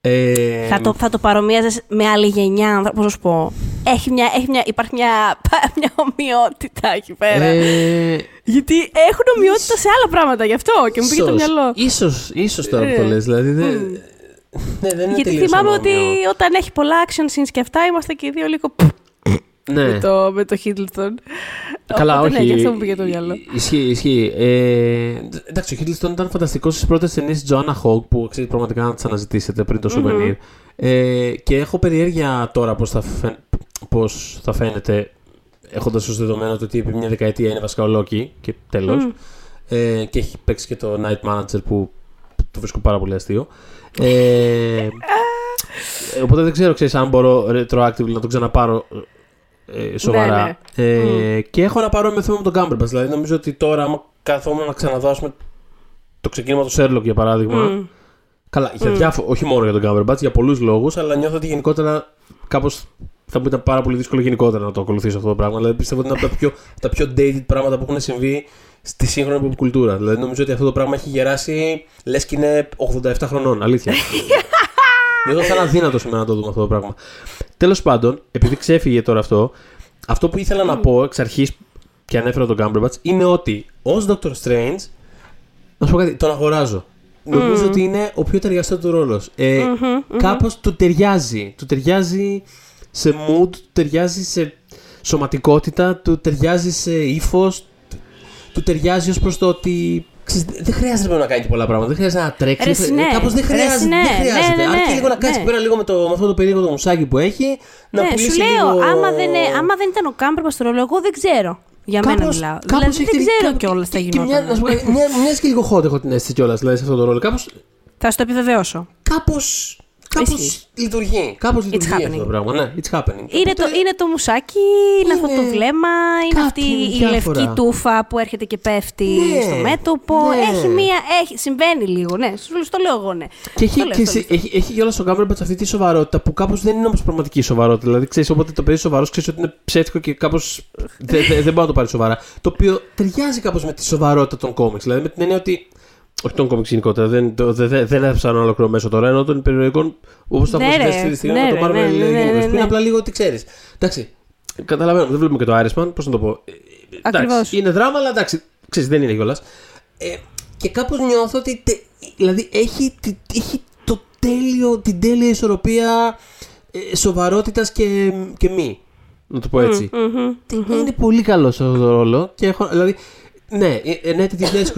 Ε, Θα το, θα το παρομοίαζες με άλλη γενιά, πώς να σου πω. Έχει μια, έχει μια, υπάρχει μια, μια ομοιότητα εκεί πέρα. ε, Γιατί έχουν ομοιότητα σε άλλα πράγματα γι' αυτό και μου πήγε το ίσως, μυαλό. Ίσως, ίσως τώρα που το Ε. λες. Δηλαδή δεν, ναι, δεν είναι Γιατί τελείως θυμάμαι ότι ανώμιο. όταν έχει πολλά action scenes και αυτά είμαστε και οι δύο λίγο. Ναι. με, το, με το Hiddleston. Καλά, Οπότε, όχι. Ναι, γι' αυτό μου πήγε το μυαλό. Ισχύει, ισχύει. Ε, εντάξει, ο Hiddleston ήταν φανταστικός στις πρώτες ταινίες τη Joanna Hogg που ξέρεις πραγματικά να τις αναζητήσετε πριν το souvenir. Ε, και έχω περιέργεια τώρα πώς θα, φαι... πώς θα φαίνεται έχοντας ως δεδομένο το ότι επί μια δεκαετία είναι βασικά ο Loki και τέλος. Μμ. Ε, και έχει παίξει και το Night Manager που το βρίσκω πάρα πολύ αστείο. Ε, οπότε δεν ξέρω, ξέρεις, αν μπορώ retroactively να το ξαναπάρω ε, σοβαρά. Ναι, Ε, Και έχω ένα παρόμοιο θέμα με τον Cumberbatch. Δηλαδή, νομίζω ότι τώρα, άμα καθόμουν να ξαναδώ, ας πούμε, το ξεκίνημα του Sherlock για παράδειγμα. Μμ. Καλά, για διάφο- όχι μόνο για τον Cumberbatch, για πολλούς λόγους, αλλά νιώθω ότι γενικότερα κάπως θα μου ήταν πάρα πολύ δύσκολο γενικότερα να το ακολουθήσω αυτό το πράγμα. Δηλαδή, πιστεύω ότι είναι από τα πιο, από τα πιο dated πράγματα που έχουν συμβεί στη σύγχρονη pop κουλτούρα. Δηλαδή, νομίζω ότι αυτό το πράγμα έχει γεράσει λες και είναι 87 χρονών. Αλήθεια. Νιώθω σαν αδύνατο σήμερα να το δούμε αυτό το πράγμα. Τέλος πάντων, επειδή ξέφυγε τώρα αυτό, αυτό που ήθελα να πω εξ αρχής και ανέφερα τον Cumberbatch είναι ότι ως Doctor Strange, να σου πω κάτι, τον αγοράζω. Νομίζω ότι είναι ο πιο ταιριαστός του ρόλος. Ε, Κάπως του ταιριάζει. Του ταιριάζει σε mood, του ταιριάζει σε σωματικότητα, του ταιριάζει σε ύφος, του ταιριάζει ως προς το ότι. Ξέρεις, δεν χρειάζεται πρέπει να κάνει και πολλά πράγματα. Δεν χρειάζεται να τρέξει. Ρε, ναι. Κάπως δεν Ρε, χρειάζεται. ναι. δεν χρειάζεται. Ναι, ναι, Αρκεί ναι. λίγο να κάτσει Ναι. πέρα λίγο με, το, με αυτό το περίεργο το μουσάκι που έχει. Να ναι, πουλήσει σου λέω, λίγο... άμα, δεν, ε- άμα δεν ήταν ο Κάμπερμπα στο ρόλο, εγώ δεν ξέρω. Για μένα Κάπως- μιλάω. κάπως δηλαδή έχει δεν τη- ξέρω κάπου- κιόλας τι θα και- και γινόταν. μια- να σου πω κάτι, μια- Μοιάζει και λίγο hot έχω την αίσθηση κιόλας δηλαδή, σε αυτό το ρόλο. Κάπω. Θα σου το επιβεβαιώσω. Κάπως, κάπως Ισχύει. λειτουργεί. Κάπως λειτουργεί αυτό happening. το πράγμα. Ναι, it's happening. Είναι το, Οπότε- είναι το μουσάκι, είναι, αυτό το Είναι βλέμμα, είναι κάτι αυτή η διάφορα. λευκή τούφα που έρχεται και πέφτει Ναι, στο μέτωπο. ναι. Έχει μία. Έχει, συμβαίνει λίγο, ναι. Σου το λέω εγώ, ναι. Και έχει, Το λέω, και το σε- λέω. έχει, έχει κιόλας ο Γκάμπερμπατ αυτή τη σοβαρότητα που κάπως δεν είναι όμως πραγματική σοβαρότητα. Δηλαδή, ξέρεις, όποτε το παιδί σοβαρός, ξέρεις ότι είναι ψεύτικο και κάπως. δεν δεν μπορεί να το πάρει σοβαρά. Το οποίο ταιριάζει κάπως με τη σοβαρότητα των κόμιξ. Δηλαδή, με την έννοια ότι. Όχι των κόμιξ γενικότερα, δεν, το, δεν, δεν, δεν έπεσα ένα ολόκληρο μέσο τώρα, ενώ των περιοδικών όπως τα Ναι, έχουμε ρε, συνδέσει στη στιγμή ναι, με το ρε, Marvel ναι, ναι, ναι, Universe, ναι, που είναι ναι. απλά λίγο ότι ξέρεις. Εντάξει, καταλαβαίνω, δεν βλέπουμε και το Irisman, πώς να το πω. Ε, εντάξει, Ακριβώς. Είναι δράμα, αλλά εντάξει, ξέρεις, δεν είναι κιόλας. Ε, και κάπως νιώθω ότι. τε- δηλαδή έχει, τη- έχει το τέλειο, την τέλεια ισορροπία ε, σοβαρότητας και, και μη. Να το πω έτσι. Μμμ. Είναι πολύ καλός σε αυτό το ρόλο. Και έχω, δηλαδή, ναι, ε, ναι, το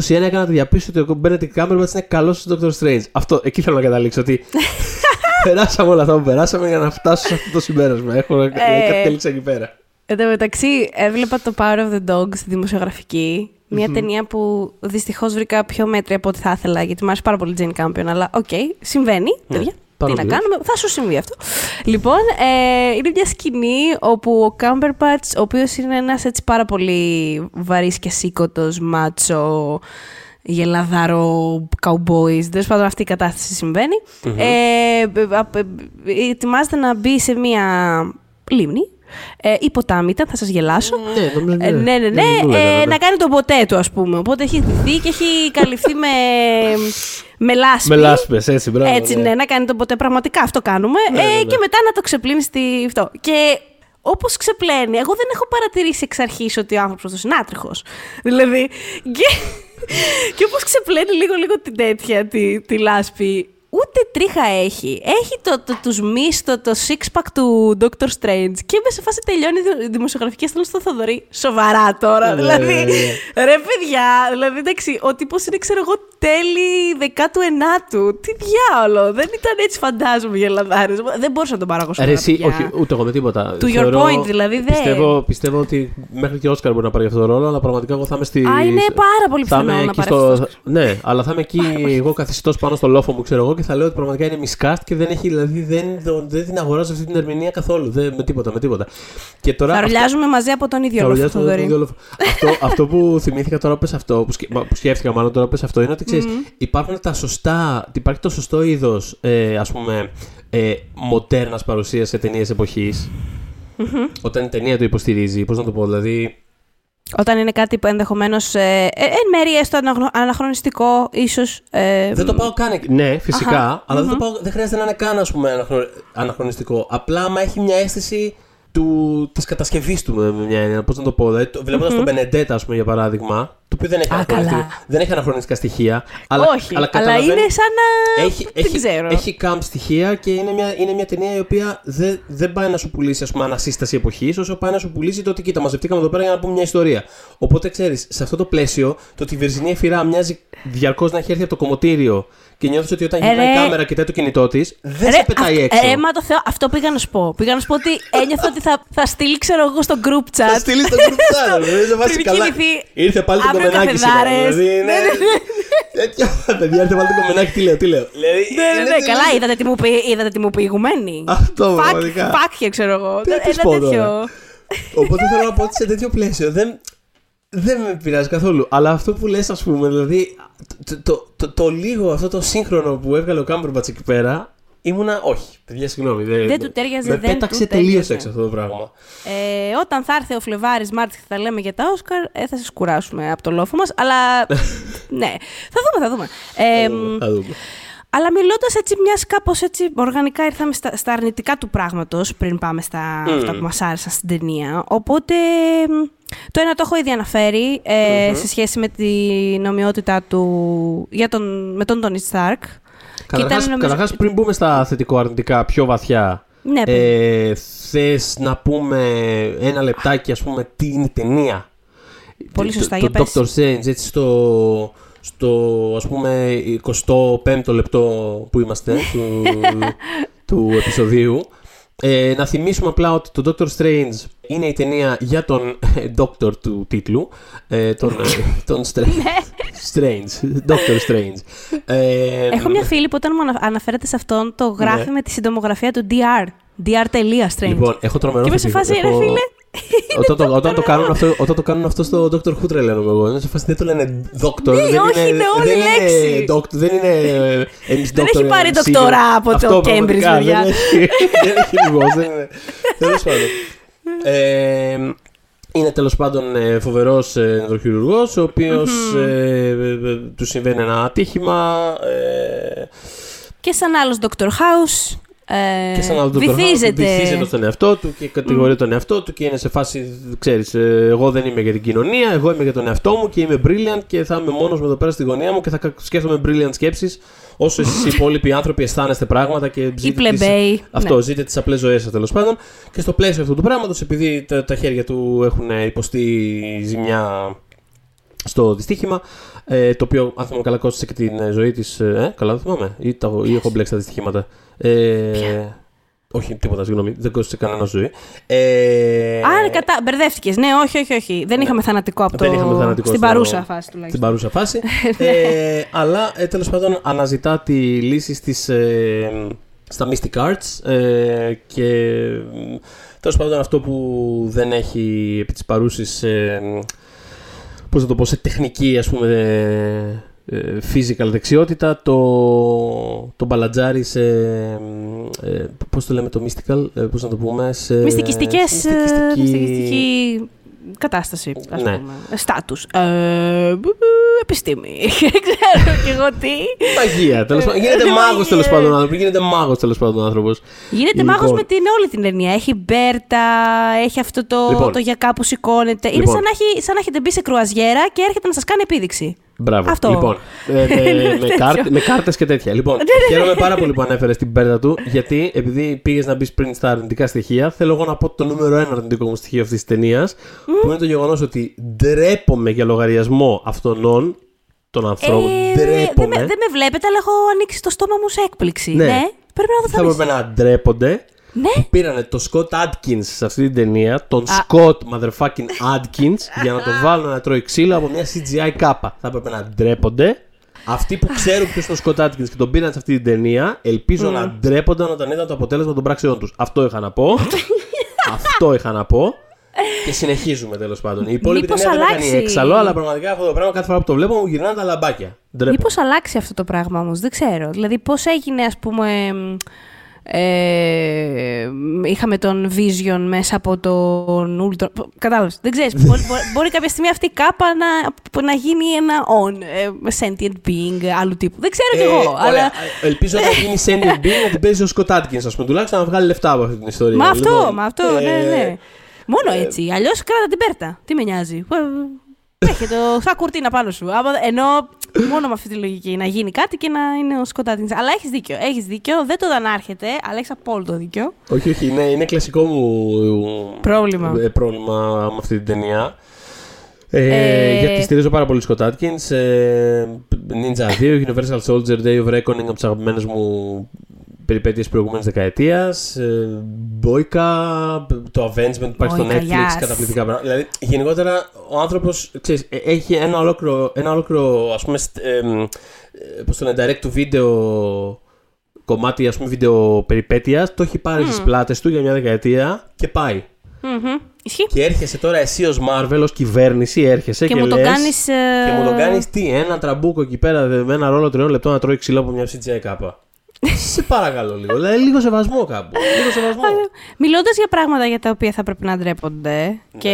2021 έκανα τη διαπίστωση ότι ο Benedict Cumberbatch είναι καλός στο Doctor Strange. Αυτό, εκεί θέλω να καταλήξω. Ότι περάσαμε όλα αυτά που περάσαμε για να φτάσω σε αυτό το συμπέρασμα. Έχω δηλαδή, κατέληξα εκεί πέρα. Εν τω μεταξύ, έβλεπα το Power of the Dog στη δημοσιογραφική. Μια ταινία που δυστυχώς βρήκα πιο μέτρια από ό,τι θα ήθελα, γιατί μου άρεσε πάρα πολύ η Jane Campion. Αλλά οκ, συμβαίνει, παιδιά. Τι πάρα να πολύ. κάνουμε, θα σου συμβεί αυτό. Λοιπόν, ε, είναι μια σκηνή όπου ο Cumberbatch, ο οποίος είναι ένας έτσι πάρα πολύ βαρύς και σήκωτο, μάτσο, γελαδάρο, cowboys. Τέλος πάντων, αυτή η κατάσταση συμβαίνει. Ε, ε, ε, ε, ετοιμάζεται να μπει σε μια λίμνη. Ε, υποτάμητα, θα σας γελάσω. Ναι, νομίζω Ε, ναι, ναι, ναι. μου λέγανε, Ε, ναι. να κάνει τον ποτέ του, ας πούμε. Οπότε έχει ντυθεί και έχει καλυφθεί με, με λάσπη. Με λάσπες, έτσι, μπράβο. Έτσι, ναι, να κάνει τον ποτέ. Πραγματικά αυτό κάνουμε. Ναι, ε, ναι, ναι. Και μετά να το ξεπλύνεις στη αυτό. Και όπως ξεπλένει, εγώ δεν έχω παρατηρήσει εξ αρχής ότι ο άνθρωπος αυτός είναι άτριχος. Δηλαδή. Και, και όπως ξεπλένει λίγο-λίγο την τέτοια, τη, τη λάσπη. Ούτε τρίχα έχει. Έχει το, το, τους μυς, το, το six-pack του Dr. Strange και είμαι σε φάση τελειώνει η δη- δημοσιογραφική στέλνω στο Θοδωρή. Σοβαρά τώρα. Ναι, δηλαδή, ναι, ναι. ρε παιδιά, δηλαδή εντάξει, ο τύπος είναι ξέρω εγώ τέλη 19ου. Τι διάολο. Δεν ήταν έτσι φαντάζομαι για λαδάρες. Δεν μπορούσα να τον πάρω εγώ Ρε, εσύ, πια. όχι, ούτε εγώ με τίποτα. To your Θεωρώ- point, δηλαδή, δεν- Πιστεύω, πιστεύω ότι μέχρι και ο Όσκαρ μπορεί να πάρει αυτό το ρόλο, αλλά πραγματικά εγώ θα είμαι στη. Α, είναι πάρα πολύ θα είμαι πιθανό να εκεί πάρει αυτός στο... Ναι, αλλά θα είμαι εκεί εγώ καθιστός πάνω στο λόφο μου, ξέρω εγώ, και θα λέω ότι πραγματικά είναι miscast και δεν έχει, δηλαδή δεν, δεν, δεν την αγοράζω αυτή την ερμηνεία καθόλου. Δεν, με τίποτα, με τίποτα. Και τώρα, Θα αυτό- ρολιάζουμε μαζί από τον ίδιο θα λόφο, ρολιάσουμε Θοδωρή. τον ίδιο λόφο. αυτό, αυτό που θυμήθηκα τώρα πες αυτό, που, σκε- μα- που σκέφτηκα μάλλον τώρα πες αυτό, είναι ότι ξέρεις, υπάρχουν τα σωστά, υπάρχει το σωστό είδος, ε, ας πούμε, ε, μοντέρνας παρουσίας σε ταινίες εποχής. Όταν η ταινία το υποστηρίζει, πώς να το πω, δηλαδή... Όταν είναι κάτι που ενδεχομένως. Ε, ε, εν μέρει έστω αναγνω- αναχρονιστικό, ίσως. Ε, Δεν το πάω καν. εκ- Ναι, φυσικά, Αχα, αλλά δεν, το πάω, δεν χρειάζεται να είναι καν ας πούμε, αναχρονι- αναχρονιστικό. Απλά άμα έχει μια αίσθηση του, της κατασκευής του με με μια έννοια, πώς να το πω. Δηλαδή, το- βλέποντας τον Benedetta, ας πούμε, για παράδειγμα, το οποίο δεν έχει, Α, αναχρονιστικά, καλά. δεν έχει αναχρονιστικά στοιχεία. Αλλά, Όχι, αλλά, καταλαβαίνει- είναι σαν να. έχει, δεν έχει, ξέρω. έχει camp στοιχεία και είναι μια, είναι μια ταινία η οποία δεν, δεν πάει να σου πουλήσει ας πούμε, ανασύσταση εποχής, όσο πάει να σου πουλήσει το ότι κοίτα, μαζευτήκαμε εδώ πέρα για να πούμε μια ιστορία. Οπότε ξέρεις, σε αυτό το πλαίσιο, το ότι η Βερζινή Εφηρά μοιάζει διαρκώς να έχει έρθει από το κομμωτήριο και νιώθεις ότι όταν Ε, γυρνάει η ρε. κάμερα κοιτάει το κινητό της, δεν Ρε, σε πετάει αυτό- έξω. Ε, μα το Θεό, αυτό πήγα να σου πω. Πήγα να σου πω ότι ένιωθα ότι θα, θα στείλει, ξέρω εγώ, στο group chat. Θα στείλει το group chat, δεν σε βάζει Πριν καλά. κοιμηθεί. Ήρθε πάλι το Αύριο κομμενάκι σήμερα. καφεδάρες. Δηλαδή, είναι... Ναι, ναι, ναι. Τέτοιο, παιδιά, ήρθε πάλι το κομμενάκι, τι λέω, τι λέω. Δηλαδή, Ναι, ναι, είναι ναι, τελείως- καλά, είδατε τι μου, πει- είδατε τι μου πει η ηγουμένη. Αυτό, Φακ- πραγματικά. Φάκια, ξέρω εγώ. Τι να της Ένα πω τέτοιο. τώρα. Οπότε θέλω να πω ότι σε τέτοιο πλαίσιο δεν, δεν με πειράζει καθόλου. Αλλά αυτό που λες, ας πούμε, δηλαδή το, το, το, το λίγο αυτό το σύγχρονο που έβγαλε ο Κάμπερμπατς εκεί πέρα, ήμουνα. Όχι, παιδιά, συγγνώμη. Δεν του τέριαζε, Με δεν πέταξε του τελείως τέριαζε. έξω αυτό το πράγμα. Ε, όταν θα έρθει ο Φλεβάρης Μάρτιο και θα λέμε για τα Όσκαρ, ε, θα σας κουράσουμε από το λόφο μας. Αλλά. ναι, θα δούμε, θα δούμε. Ε, Θα δούμε, θα δούμε. Αλλά μιλώντας έτσι, μιας κάπως έτσι οργανικά ήρθαμε στα, στα αρνητικά του πράγματος πριν πάμε στα αυτά που μας άρεσαν στην ταινία. Οπότε. μ, Το ένα το έχω ήδη αναφέρει ε, σε σχέση με τη νομιότητά του για τον, με τον Τόνι Σταρκ. Καταρχάς, νομίζω- καταρχάς, πριν μπούμε στα θετικό-αρνητικά πιο βαθιά, Ναι, ε, θες να πούμε ένα λεπτάκι, ας πούμε, τι είναι η ταινία; Πολύ Το- σωστά, το, για πες. Dr. Strange, έτσι στο, στο ας πούμε 25ο λεπτό που είμαστε του, του επεισοδίου. Ε, να θυμίσουμε απλά ότι το Doctor Strange είναι η ταινία για τον Doctor του τίτλου. Ε, τον, ε, τον Stra- Strange. Doctor Strange. Ε, Έχω μια φίλη που όταν μου ανα- αναφέρεται σε αυτόν το γράφει Ναι. με τη συντομογραφία του DR. DR. Strange. Λοιπόν, έχω τρομερό Και είμαι σε φετίχο. φάση, ρε Έχω- φίλε. Όταν το, όταν, το κάνουν αυτό, όταν το κάνουν αυτό στο Dr. Who τρελαίνομαι εγώ. Είναι σε φάση δεν το λένε Doctor. Ναι, δεν όχι, είναι όλη δεν λέξη. Είναι doctor, δεν είναι ε, εμείς Δεν doctor, έχει πάρει ε, δοκτορά σίγουρα. από το Αυτό, Cambridge, πραγματικά, παιδιά. Δεν έχει, δεν έχει λιγός, δεν είναι. Τέλος πάντων. Ε, είναι τέλος πάντων ε, φοβερός ε, νευροχειρουργός, ο οποίος ε, ε, ε, του συμβαίνει ένα ατύχημα. Ε, Και σαν άλλος Dr. House. Ε, και σαν να το βυθίζεται. βυθίζεται στον εαυτό του και κατηγορεί τον εαυτό του και είναι σε φάση, ξέρεις, ε, εγώ δεν είμαι για την κοινωνία, εγώ είμαι για τον εαυτό μου και είμαι brilliant και θα είμαι μόνος με εδώ πέρα στη γωνία μου και θα κα- σκέφτομαι brilliant σκέψεις όσο εσείς οι υπόλοιποι άνθρωποι αισθάνεστε πράγματα και Οι ζείτε τις, πλεμπέοι. αυτό, Ναι. ζείτε τις απλές ζωές σας τέλος πάντων και στο πλαίσιο αυτού του πράγματος επειδή τα, τα χέρια του έχουν υποστεί ζημιά στο δυστύχημα. Ε, το οποίο, αν θυμάμαι καλά, κόστησε και την ε, ζωή της. Ε, καλά, δεν θυμάμαι. Ή, τα, ή έχω μπλέξει τα δυστυχήματα. Ε, όχι, τίποτα, συγγνώμη. Δεν κόστησε κανένα ζωή. Ε, Α, κατά... μπερδεύτηκες. Ναι, όχι, όχι, όχι. Δεν είχαμε θανατικό από το. Δεν είχαμε θανατικό Στην στο- παρούσα φάση στην τουλάχιστον. παρούσα φάση. ε, αλλά ε, τέλος πάντων αναζητά τη λύση στις, ε, στα Mystic Arts ε, και τέλος πάντων αυτό που δεν έχει επί της παρούσης ε, πώς να το πω, σε τεχνική ας πούμε ε, ε, physical δεξιότητα το, το μπαλατζάρι σε ε, πώς το λέμε το mystical, ε, πώς να το πούμε σε Μυστικιστικές, σε ε, μυστικιστική- μυστικιστική κατάσταση, ας Ναι. πούμε. Στάτους. Ε, μπου, μπου, επιστήμη. Δεν ξέρω κι εγώ τι. Μαγεία, τέλος πάντων. Γίνεται Ε, μάγος τέλος μαγεία. πάντων ο άνθρωπος. Γίνεται μάγος τέλος πάντων ο άνθρωπος. Γίνεται Λοιπόν. μάγος με την όλη την ταινία. Έχει Μπέρτα, έχει αυτό το, Λοιπόν. το για κάπου σηκώνεται. Είναι Λοιπόν. σαν να, έχει, σαν να έχετε μπει σε κρουαζιέρα και έρχεται να σας κάνει επίδειξη. Μπράβο. Αυτό. Λοιπόν, ε, με, Είναι με, τέτοιο. κάρ, με κάρτες και τέτοια. Λοιπόν, χαίρομαι πάρα πολύ που ανέφερες την πέρτα του, γιατί επειδή πήγες να μπεις πριν στα αρνητικά στοιχεία, θέλω εγώ να πω το νούμερο ένα αρνητικό μου στοιχείο αυτής της ταινίας, που είναι το γεγονός ότι ντρέπομαι για λογαριασμό αυτών των ανθρώπων. Ε, δεν, ντρέπομαι. με, δεν με βλέπετε, αλλά έχω ανοίξει το στόμα μου σε έκπληξη. Ναι. Ναι. Πρέπει να δω θα θα έπρεπε να ντρέπονται. Ναι. που πήρανε το Scott Adkins σε αυτή την ταινία, τον Α. Scott motherfucking Adkins, για να το βάλουν να τρώει ξύλο από μια CGI κάπα. Θα έπρεπε να ντρέπονται. Αυτοί που ξέρουν ποιος είναι ο Scott Adkins και τον πήραν σε αυτή την ταινία, ελπίζω να ντρέπονταν όταν είδαν το αποτέλεσμα των πράξεών τους. Αυτό είχα να πω. Αυτό είχα να πω. Και συνεχίζουμε τέλος πάντων. Η υπόλοιπη Μήπως ταινία δεν αλλάξει- έκανε έξαλλο, αλλά πραγματικά αυτό το πράγμα κάθε φορά που το βλέπω μου γυρνάνε τα λαμπάκια. Ντρέπομαι. Μήπως αλλάξει αυτό το πράγμα όμως, δεν ξέρω. Δηλαδή πώς έγινε ας πούμε... Ε, είχαμε τον Vision μέσα από τον Ultron. Κατάλαβες, δεν ξέρεις. μπορεί, μπορεί, μπορεί κάποια στιγμή αυτή η κάπα να, να γίνει ένα on, ε, sentient being άλλου τύπου. Δεν ξέρω κι Ε, εγώ, ωραία. αλλά... Ελπίζω να γίνει Sending Being να την παίζει ο Scott Adkins, ας πούμε, τουλάχιστον να βγάλει λεφτά από αυτή την ιστορία. Μα αυτό, Λοιπόν, μα αυτό, ε, ναι, ναι. Μόνο έτσι. Αλλιώς κράτα την πέρτα. Τι με νοιάζει. Ε, Έχει το σαν κουρτίνα πάνω σου. Άμα, ενώ μόνο με αυτή τη λογική να γίνει κάτι και να είναι ο σκοτάδι. Αλλά έχεις δίκιο. Έχεις δίκιο. Δεν το δανάρχεται, αλλά έχεις απόλυτο δίκιο. Όχι, όχι. Είναι, είναι κλασικό μου Πρόβλημα. ε, πρόβλημα με αυτή την ταινία. Ε, Ε, Γιατί στηρίζω πάρα πολύ Scott Atkins. Ε, Ninja 2, Universal Soldier, Day of Reckoning από τις αγαπημένες μου περιπέτειες προηγούμενης δεκαετίας. Ε, Boyka, το Avengement που υπάρχει στο Boyka, Netflix, yes. καταπληκτικά πράγματα. Δηλαδή, γενικότερα, ο άνθρωπος, ξέρεις, ε, έχει ένα ολόκληρο, ένα ολόκληρο ας πούμε, στ- εμ, ε, πώς το λένε, direct to video κομμάτι, ας πούμε, βίντεο περιπέτειας, το έχει πάρει στις πλάτες του για μια δεκαετία και πάει. Μμμ. Ισχύει. Και έρχεσαι τώρα εσύ ως Marvel, ως κυβέρνηση, έρχεσαι και, Και μου το λες- κάνεις. και μου το κάνεις τι, ένα τραμπούκο εκεί πέρα με ένα ρόλο τριών λεπτών να τρώει ξύλο από μια CGI κάπα. Σε παρακαλώ λίγο. Δηλαδή, λίγο σεβασμό κάπου. Λίγο σεβασμό. Μιλώντας για πράγματα για τα οποία θα πρέπει να ντρέπονται. Ναι. Και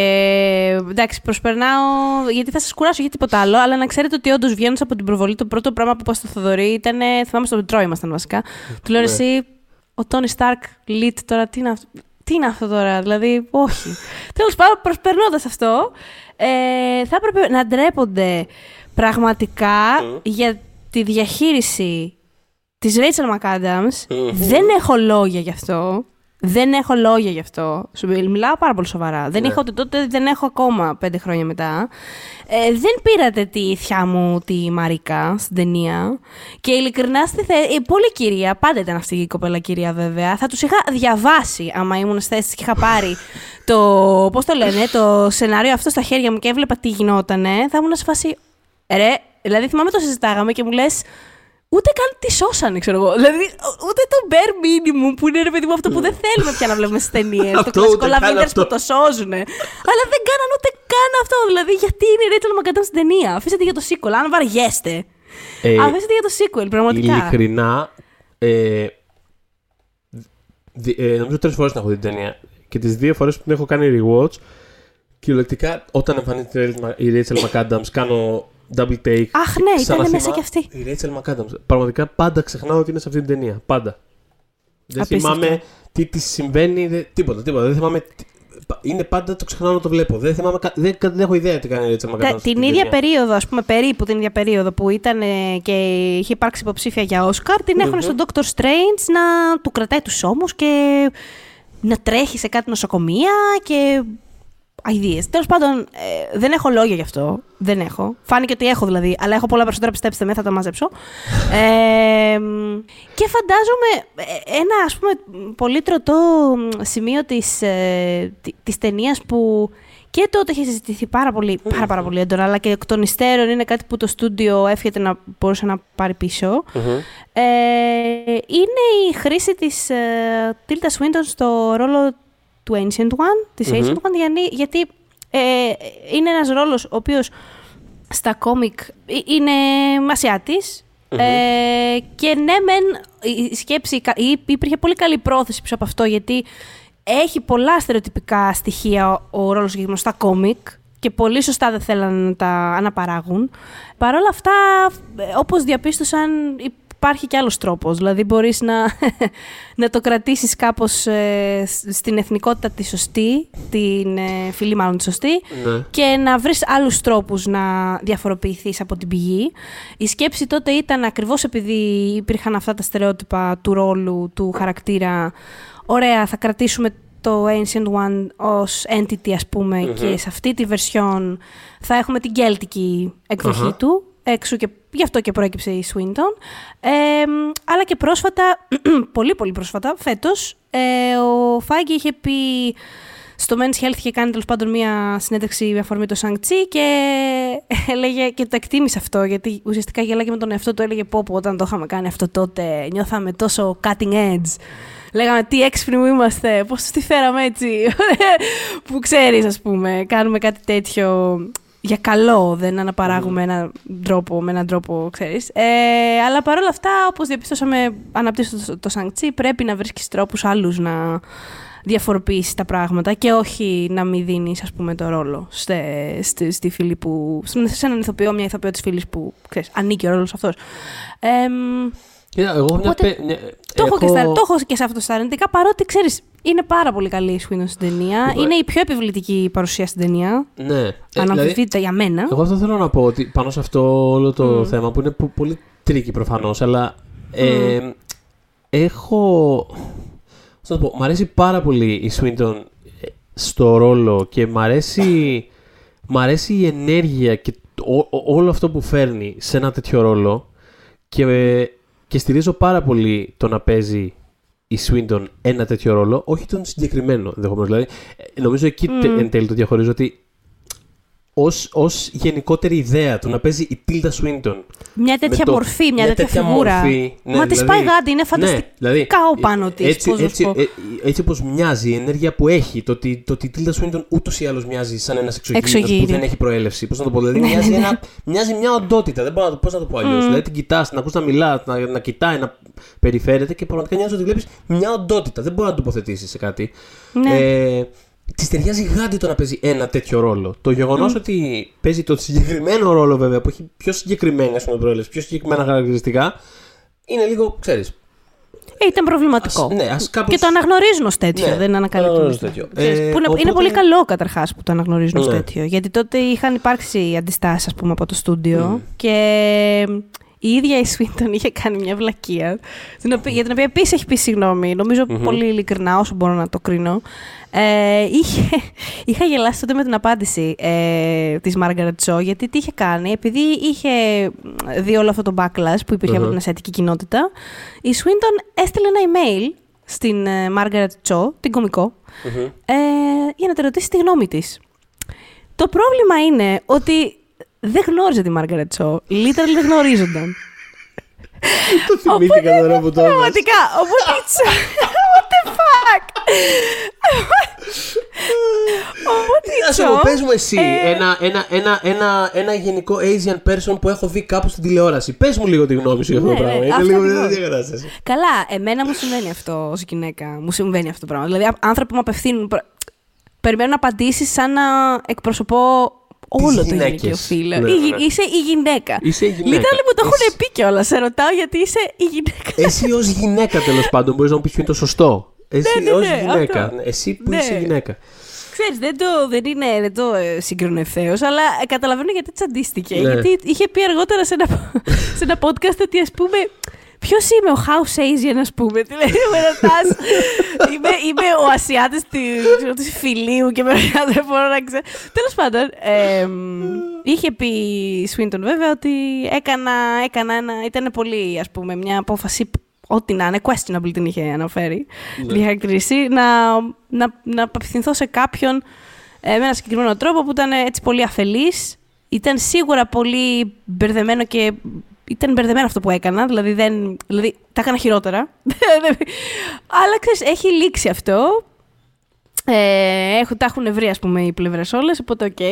εντάξει, προσπερνάω. Γιατί θα σας κουράσω για τίποτα άλλο. Αλλά να ξέρετε ότι όντως βγαίνοντας από την προβολή, το πρώτο πράγμα που είπα στο Θοδωρή ήταν. Θυμάμαι στο Μετρό ήμασταν βασικά. Του λέω Ναι. εσύ, ο Τόνι Σταρκ Λίτ τώρα, τι είναι αυτό. Τι είναι αυτό τώρα, δηλαδή, όχι. Τέλος πάντων, προσπερνώντας αυτό, ε, θα έπρεπε να ντρέπονται πραγματικά για τη διαχείριση της Rachel McAdams. Δεν έχω λόγια γι' αυτό. Δεν έχω λόγια γι' αυτό. Σου μι- μιλάω πάρα πολύ σοβαρά. Δεν Ναι. είχα ούτε τότε, δεν έχω ακόμα πέντε χρόνια μετά. Ε, δεν πήρατε τη θιά μου τη Μαρίκα στην ταινία. Και ειλικρινά στη θε... η πολύ κυρία, πάντα ήταν αυτή η κοπέλα κυρία βέβαια. Θα τους είχα διαβάσει άμα ήμουν στη θέση και είχα πάρει το, πώς το λένε, το σενάριο αυτό στα χέρια μου και έβλεπα τι γινότανε. Θα ήμουν σε φάση, ρε, δηλαδή θυμάμαι το συζητάγαμε και μου λες, Ούτε καν τη σώσανε, ξέρω εγώ. Δηλαδή, ούτε το bare minimum που είναι ρε παιδί μου αυτό που δεν θέλουμε πια να βλέπουμε στις ταινίες. το Αυτό, κλασικό ούτε καν Λαβίντερ αυτό. που το σώζουν. Αλλά δεν κάναν ούτε καν αυτό. Δηλαδή, γιατί είναι η Rachel McAdams στην ταινία; Αφήσατε για το sequel, αν βαριέστε. Ε, Αφήσατε για το sequel, πραγματικά. Ειλικρινά, ε, δι- ε, νομίζω τρεις φορές να έχω δει την ταινία. Και τις δύο φορές που την έχω κάνει rewatch, κυριολεκτικά όταν εμφανίζεται η Rachel McAdams, κάνω double take. Αχ, ναι, ήταν Ξαναθυμά- μέσα κι αυτή. Η Rachel McAdams. Πραγματικά πάντα ξεχνάω ότι είναι σε αυτή την ταινία. Πάντα. Δεν Απίστευτο. θυμάμαι τι της συμβαίνει, δε- τίποτα, τίποτα. Δεν θυμάμαι. τι- πα- Είναι πάντα το ξεχνάω να το βλέπω. Δεν, θυμάμαι, κα- δεν, δεν έχω ιδέα τι κάνει η Rachel McAdams. Τα- στην την ίδια ταινία. περίοδο, ας πούμε, περίπου την ίδια περίοδο που ήταν ε, και είχε υπάρξει υποψήφια για Όσκαρ, την έχουν Μμμ. στον Dr. Strange να του κρατάει τους ώμους και να τρέχει σε κάτι νοσοκομεία και. Αιδίε. Τέλος πάντων, ε, δεν έχω λόγια γι' αυτό. Δεν έχω. Φάνηκε ότι έχω δηλαδή, αλλά έχω πολλά περισσότερα, πιστέψτε με, θα τα μαζέψω. ε, μ, και φαντάζομαι ε, ένα ας πούμε πολύ τροτό μ, σημείο της, ε, τη- της ταινίας που και τότε είχε συζητηθεί πάρα πολύ, πάρα, πάρα πολύ έντονα, αλλά και εκ των υστέρων είναι κάτι που το στούντιο εύχεται να μπορούσε να πάρει πίσω. Μμμ. Ε, είναι η χρήση της ε, Tilda Swinton στο ρόλο του Ancient One, της Μμμ. Ancient One, γιατί, γιατί ε, είναι ένας ρόλος ο οποίος στα κόμικ ε, είναι Ασιάτης, Ε, και ναι, μεν η σκέψη, κα- ή- υπήρχε πολύ καλή πρόθεση πίσω από αυτό, γιατί έχει πολλά στερεοτυπικά στοιχεία ο, ο ρόλος συγκεκριμένος στα κόμικ και πολύ σωστά δεν θέλαν να τα αναπαράγουν. Παρ' όλα αυτά, ε, όπως διαπίστωσαν, υπάρχει και άλλος τρόπος. Δηλαδή μπορείς να, να το κρατήσεις κάπως ε, σ- στην εθνικότητα τη σωστή, την ε, φυλή μάλλον τη σωστή, Ναι. και να βρεις άλλους τρόπους να διαφοροποιηθείς από την πηγή. Η σκέψη τότε ήταν ακριβώς επειδή υπήρχαν αυτά τα στερεότυπα του ρόλου, του χαρακτήρα, ωραία, θα κρατήσουμε το Ancient One ως entity ας πουμε και σε αυτή τη version θα έχουμε την κέλτικη εκδοχή Αχα. του, έξω και γι' αυτό και προέκυψε η Swinton. Ε, αλλά και πρόσφατα, πολύ πολύ πρόσφατα, φέτος, ε, ο Φάγκη είχε πει στο Men's Health είχε κάνει τέλος πάντων μία συνέντευξη με αφορμή το Σανκτσί και έλεγε και το εκτίμησε αυτό γιατί ουσιαστικά γέλαγε με τον εαυτό του. Έλεγε πω, πω όταν το είχαμε κάνει αυτό τότε νιώθαμε τόσο cutting edge. Λέγαμε τι έξυπνοι που είμαστε, πώς τη φέραμε έτσι. που ξέρεις ας πούμε, κάνουμε κάτι τέτοιο για καλό, δεν αναπαράγουμε έναν τρόπο, με έναν τρόπο, ξέρεις. Ε, αλλά παρόλα αυτά, όπως διαπιστώσαμε αναπτύσσοντας το, το Σανκτσί, πρέπει να βρίσκεις τρόπους άλλους να διαφοροποιήσεις τα πράγματα και όχι να μην δίνεις, ας πούμε, το ρόλο στη, στη, στη φίλη που. σε έναν ηθοποιό, μια ηθοποιό της φίλης που ξέρεις, ανήκει ο ρόλος αυτός. Ε, Κοίτα, εγώ μια Οπότε, πε- μια- το, έχω και έχω- στα, το έχω και σε αυτό στα αρνητικά, παρότι ξέρεις, είναι πάρα πολύ καλή η Swinton στην ταινία. Λοιπόν, είναι η πιο επιβλητική παρουσία στην ταινία. Ναι. Ε, δηλαδή, Αναμφισβήτητα για μένα. εγώ αυτό θέλω να πω ότι πάνω σε αυτό όλο το Μμ. θέμα που είναι πο- πολύ tricky προφανώς, αλλά ε, έχω. Πώς να το πω, μ' αρέσει πάρα πολύ η Swinton ε, στο ρόλο και μ' αρέσει, μ' αρέσει η ενέργεια και το- ό- ό- όλο αυτό που φέρνει σε ένα τέτοιο ρόλο και, και στηρίζω πάρα πολύ το να παίζει η Swinton ένα τέτοιο ρόλο, όχι τον συγκεκριμένο ενδεχομένως. Δηλαδή, ε, νομίζω εκεί τε- Μμ. εν τέλει το διαχωρίζω ότι ως, ως γενικότερη ιδέα του να παίζει η Tilda Swinton Μια τέτοια με το- μορφή, μια, τέτοια, τέτοια φιγούρα. μορφή, ναι, Μα τη δηλαδή- πάει γάντι, είναι Ναι, φανταστικά δηλαδή, ο πάνω της. έτσι, Πώς να έτσι, σου πω. ε, έτσι όπως μοιάζει, η ενέργεια που έχει, το ότι, το ότι η Tilda Swinton ούτως ή άλλως μοιάζει σαν ένας εξωγήινος που Εξωγήινο. δεν έχει προέλευση. Πώς να το πω, δηλαδή Ναι, μοιάζει, ναι. ένα, μοιάζει μια οντότητα, δεν μπορώ να το, πώς να το πω αλλιώς. Δηλαδή την κοιτάς, την ακούς να μιλά, να, να κοιτάει, να περιφέρεται και πραγματικά νοιάζει ότι βλέπεις μια οντότητα. Δεν μπορεί να τοποθετήσεις σε κάτι. Ναι. Ε, Τη ταιριάζει γάντι το να παίζει ένα τέτοιο ρόλο. Το γεγονός ότι παίζει το συγκεκριμένο ρόλο, βέβαια, που έχει πιο συγκεκριμένα ας πούμε, προέλευση, πιο συγκεκριμένα χαρακτηριστικά, είναι λίγο, ξέρεις. Ε, ήταν προβληματικό. Ναι, ας κάπως... Και το αναγνωρίζουν ως τέτοιο, Ναι, δεν το ανακαλύπτουν. αναγνωρίζουν τέτοιο. Ξέρεις, Ε, που είναι, οπότε- είναι πολύ καλό καταρχάς που το αναγνωρίζουν ως Ναι. τέτοιο. Γιατί τότε είχαν υπάρξει αντιστάσεις, ας πούμε, από το στούντιο Μμ. και η ίδια η Swinton είχε κάνει μια βλακεία, την οποία- για την οποία επίσης έχει πει συγγνώμη, νομίζω Μμμ. πολύ ειλικρινά, όσο μπορώ να το κρίνω. Ε, είχε, είχα γελάσει τότε με την απάντηση ε, της Margaret Cho, γιατί τι είχε κάνει, επειδή είχε δει όλο αυτό το backlash που υπήρχε από Μμμ. την ασιατική κοινότητα, η Swinton έστειλε ένα email στην ε, Margaret Cho, την κομικό, Μμμ. ε, για να τη ρωτήσει τη γνώμη της. Το πρόβλημα είναι ότι δεν γνώριζε τη Margaret Cho. Literally δεν γνωρίζονταν. Το θυμήθηκα τώρα που το έβαλες. Πραγματικά. Οπότε η Cho... What the fuck? Οπότε η Να σου πω, Cho... πες μου εσύ ε, ένα, ένα, ένα, ένα, ένα γενικό Asian person που έχω δει κάπου στην τηλεόραση. Πες μου λίγο τη γνώμη σου για αυτό το Ναι, πράγμα. ναι, Είναι αυτό λίγο ακριβώς. τέτοια κατάσταση. Καλά, εμένα μου συμβαίνει αυτό ως γυναίκα. Μου συμβαίνει αυτό το πράγμα. Δηλαδή, α- άνθρωποι που μου απευθύνουν. προ- Περιμένουν απαντήσεις σαν να εκπροσωπώ όλο το γυναίκες. γυναικείο φύλλο. Ναι, Η γυ- ναι. Είσαι η γυναίκα. Είσαι η γυναίκα. Λίτραλι μου το έχουν Εσύ- πει κιόλας. Σε ρωτάω γιατί είσαι η γυναίκα. Εσύ ως γυναίκα τέλος πάντων μπορείς να μου πεις ποιο είναι το σωστό. Εσύ ναι, ως ναι, γυναίκα. αυτό. Εσύ που Ναι. είσαι γυναίκα. Ξέρεις, δεν το, δεν είναι, δεν το ε, συγκρίνω ευθέως, αλλά ε, καταλαβαίνω γιατί τσαντίστηκε. Ναι. Γιατί είχε πει αργότερα σε ένα, σε ένα podcast ότι ας πούμε Ποιος είμαι, ο House Asian, α πούμε. Δηλαδή, με ρωτάς. είμαι, είμαι ο Ασιάτης του φιλίου και με ρωτάς, δεν μπορώ να ξέρω. Τέλος πάντων, εμ, είχε πει η Swinton βέβαια ότι έκανα, έκανα ένα. ήταν πολύ, ας πούμε, μια απόφαση. Ό,τι να είναι, questionable την είχε αναφέρει. Ναι. Την είχε χαρακτηρίσει. Να, να, να απευθυνθώ σε κάποιον ε, με ένα συγκεκριμένο τρόπο που ήταν έτσι πολύ αφελής. Ήταν σίγουρα πολύ μπερδεμένο και ήταν μπερδεμένο αυτό που έκανα, δηλαδή, δεν, δηλαδή τα έκανα χειρότερα. Αλλά ξέρεις, έχει λήξει αυτό. Ε, έχω, τα έχουν βρει, ας πούμε, οι πλευρές όλες, οπότε οκ. Ε,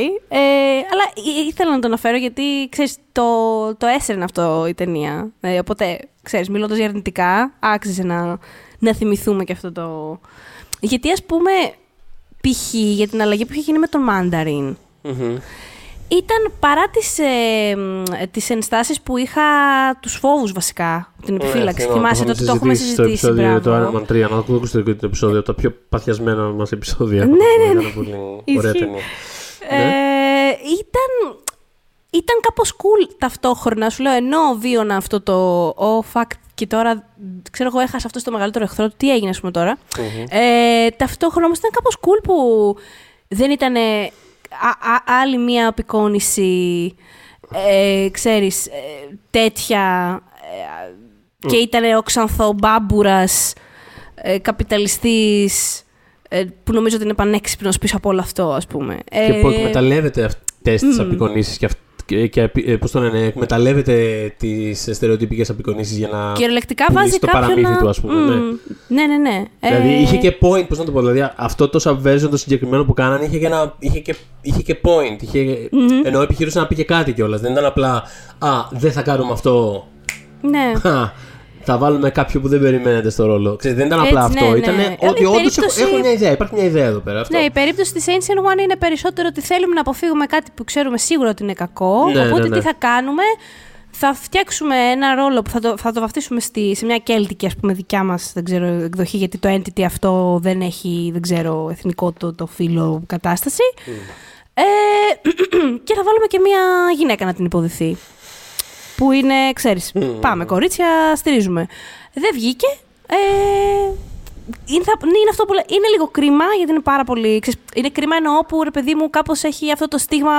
αλλά ή- ήθελα να το αναφέρω γιατί, ξέρεις, το, το έσερνε αυτό η ταινία. Ε, οπότε, ξέρεις, μιλώντας για αρνητικά, άξιζε να, να θυμηθούμε και αυτό το... Γιατί, ας πούμε, π.χ. για την αλλαγή που είχε γίνει με τον Mandarin, Μμμ. Ήταν παρά τις, ε, μ, τις ενστάσεις που είχα, τους φόβους βασικά, την επιφύλαξη. Ναι, θυμάμαι, Θυμάσαι το τότε το έχουμε Στο συζητήσει. επεισόδιο το μπράβο. Iron Man 3, να ακούσετε και το επεισόδιο, τα πιο παθιασμένα μας επεισόδια. Ναι, ναι, Ήταν πολύ ωραία Ισχύει. ταινία. Ε, ήταν, ήταν κάπως cool ταυτόχρονα. Σου λέω, ενώ βίωνα αυτό το «Oh, fuck, και τώρα, ξέρω εγώ, έχασα αυτό στο μεγαλύτερο εχθρό του. Τι έγινε, ας πούμε, τώρα. Μμμ. Ε, ταυτόχρονα όμως ήταν κάπως cool που δεν ήταν άλλη μία απεικόνηση, ε, ξέρεις, ε, τέτοια ε, και ήταν ο ξανθό μπάμπουρας, ε, καπιταλιστής, ε, που νομίζω ότι είναι πανέξυπνος πίσω από όλο αυτό, ας πούμε. Και που Ε, εκμεταλλεύεται αυτές τις απεικονίσεις και, αυ- και, και ε, πώς το λένε, εκμεταλλεύεται τις στερεοτυπικές απεικονίσεις για να. Κυριολεκτικά πουλήσει βάζει το κάποιον παραμύθι να... του, ας πούμε, Μμμ. Ναι, ναι, ναι. Δηλαδή Ε, είχε και point, πώς να το πω. Δηλαδή αυτό το subversion το συγκεκριμένο που κάνανε είχε και, ένα, είχε και, είχε και point. Είχε, Ενώ επιχειρούσε να πει και κάτι κιόλας. Δεν ήταν απλά Α, δεν θα κάνουμε αυτό. Ναι. Χα, θα βάλουμε κάποιον που δεν περιμένετε στο ρόλο. Ξέρετε, δεν ήταν απλά Έτσι, αυτό. ναι, Ήταν ναι. ότι Δηλαδή, η όντως περίπτωση- έχω μια ιδέα. Υπάρχει μια ιδέα εδώ πέρα. Αυτό. Ναι, η περίπτωση της Ancient One είναι περισσότερο ότι θέλουμε να αποφύγουμε κάτι που ξέρουμε σίγουρα ότι είναι κακό. Ναι, οπότε ναι, ναι. τι θα κάνουμε, θα φτιάξουμε ένα ρόλο που θα το, θα το βαφτίσουμε στη, σε μια κέλτικη, ας πούμε, δικιά μας δεν ξέρω, εκδοχή, γιατί το entity αυτό δεν έχει, δεν ξέρω, εθνικό το, το φύλλο κατάσταση. Ε, και θα βάλουμε και μια γυναίκα να την υποδηθεί. Που είναι, ξέρεις, πάμε κορίτσια, στηρίζουμε. Δεν βγήκε. Ε, είναι, θα- ναι, είναι αυτό που λέ- είναι λίγο κρίμα, γιατί είναι πάρα πολύ. Ξέρεις, είναι κρίμα εννοώ που ρε παιδί μου κάπως έχει αυτό το στίγμα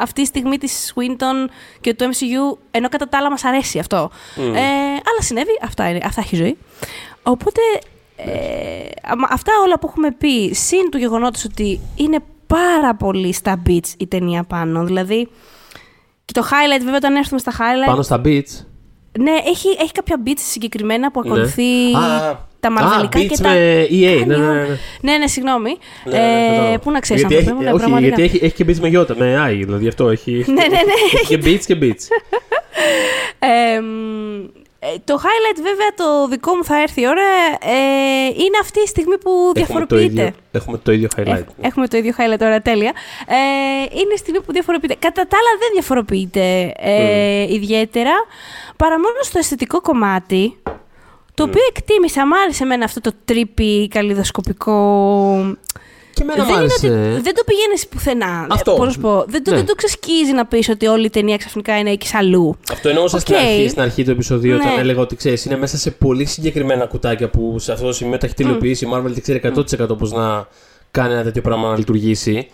αυτή τη στιγμή της Swinton και του MCU, ενώ κατά τα άλλα μας αρέσει αυτό. Ε, αλλά συνέβη, αυτά, είναι, αυτά έχει η ζωή. Οπότε ε, αμα- αυτά όλα που έχουμε πει, συν του γεγονότος ότι είναι πάρα πολύ στα beats η ταινία πάνω. Δηλαδή, και το highlight, βέβαια, όταν έρθουμε στα highlight. Πάνω στα beats. Ναι, έχει, έχει κάποια beats συγκεκριμένα που ακολουθεί Ναι. Α, τα μαρβελικά α, και beats τα. με EA. κάνει Ναι, ναι, όλα. ναι. Ναι, ναι, συγγνώμη. Ναι, ναι, ναι, ε, κατάλαβα. πού να ξέρεις, γιατί άνθρωποι έχει, μου, ναι, όχι, πραγματικά. γιατί έχει, έχει και beats με γιώτα, με AI, δηλαδή αυτό έχει. Ναι, ναι, ναι. Έχει και beats και beats. Ε, μ, ε, το highlight, βέβαια, το δικό μου θα έρθει η ώρα. Ε, είναι αυτή η στιγμή που έχουμε, το διαφοροποιείται. ίδιο, έχουμε το ίδιο highlight. Έχ- έχουμε το ίδιο highlight τώρα, τέλεια. Ε, είναι η στιγμή που διαφοροποιείται. Κατά τα άλλα δεν διαφοροποιείται ε, ιδιαίτερα, παρά μόνο στο αισθητικό κομμάτι, το οποίο εκτίμησα, μ' άρεσε εμένα αυτό το trippy καλειδοσκοπικό. Και εμένα μου δεν, είναι άρεσε. ότι, δεν το πηγαίνεις πουθενά. Αυτό. Ε, πώς να σου πω, δεν, το, Ναι. δεν το ξεσκίζει να πεις ότι όλη η ταινία ξαφνικά είναι εκεί αλλού. Αυτό εννοούσα στην, Οκ. αρχή, στην αρχή του επεισοδίου, όταν Ναι. έλεγα ότι ξέρεις, είναι μέσα σε πολύ συγκεκριμένα κουτάκια που σε αυτό το σημείο τα έχει τελειοποιήσει. Η Marvel δεν ξέρει 100% πώς να κάνει ένα τέτοιο πράγμα να λειτουργήσει.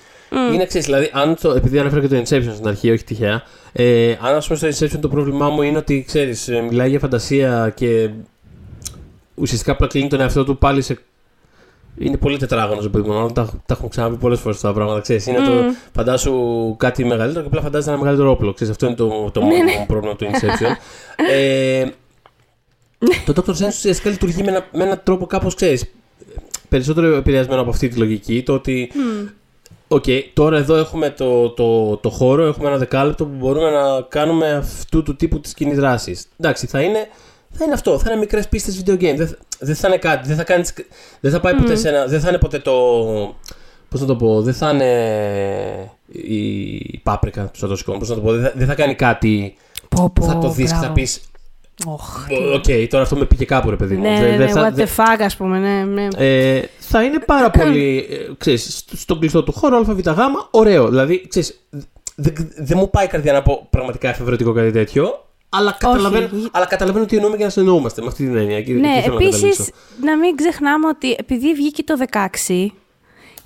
Είναι ξέρεις, δηλαδή, αν το, επειδή ανέφερα και το Inception στην αρχή, όχι τυχαία. Ε, αν ας πούμε στο Inception το πρόβλημά μου είναι ότι ξέρεις, μιλάει για φαντασία και ουσιαστικά απλά κλείνει τον εαυτό του πάλι σε. Είναι πολύ τετράγωνος ο παιδί μου. όλα Τα, τα έχουμε ξαναπεί πολλές φορές αυτά τα πράγματα. Ξέρεις. Είναι το φαντάσου κάτι μεγαλύτερο και απλά φαντάζεσαι ένα μεγαλύτερο όπλο. Ξέρεις, αυτό είναι το, το μόνο πρόβλημα του Inception. ε, το Dr. Strange ουσιαστικά λειτουργεί με, ένα, με έναν τρόπο κάπως, ξέρεις, περισσότερο επηρεασμένο από αυτή τη λογική. Το ότι, οκ, τώρα εδώ έχουμε το, το, το χώρο, έχουμε ένα δεκάλεπτο που μπορούμε να κάνουμε αυτού του τύπου της κοινής δράσης. Εντάξει, θα είναι, θα είναι αυτό, θα είναι μικρές πίστες video game. Δεν, θα- δεν θα είναι κάτι, δεν θα, κάνεις, δεν θα πάει ποτέ σε ένα, δεν θα είναι ποτέ το, πώς να το πω, δεν θα είναι η Paprika του Satoshi Kon, πώς να το πω, δεν θα, δεν θα κάνει κάτι Πω, πω, θα το δεις και θα μπράβο. πεις Οχ, Οκ, τώρα αυτό με πήγε κάπου ρε παιδί μου. ναι, Δεν- ναι, δεν ναι, θα- what δεν- the fuck, ας πούμε, ναι, ναι. ε, θα είναι πάρα πολύ, ε, ξέρεις, στο- στον κλειστό του χώρο, ΑΒΓ, ωραίο. Δηλαδή, ξέρεις, δεν δεν μου πάει η καρδιά να πω πραγματικά εφευρετικό κάτι τέτοιο, αλλά καταλαβαίνω, αλλά καταλαβαίνω τι εννοούμε και να συνεννοούμαστε με αυτή την έννοια. Εκεί- Ναι, εκεί θέλω να επίσης καταλήξω. να μην ξεχνάμε ότι επειδή βγήκε το 16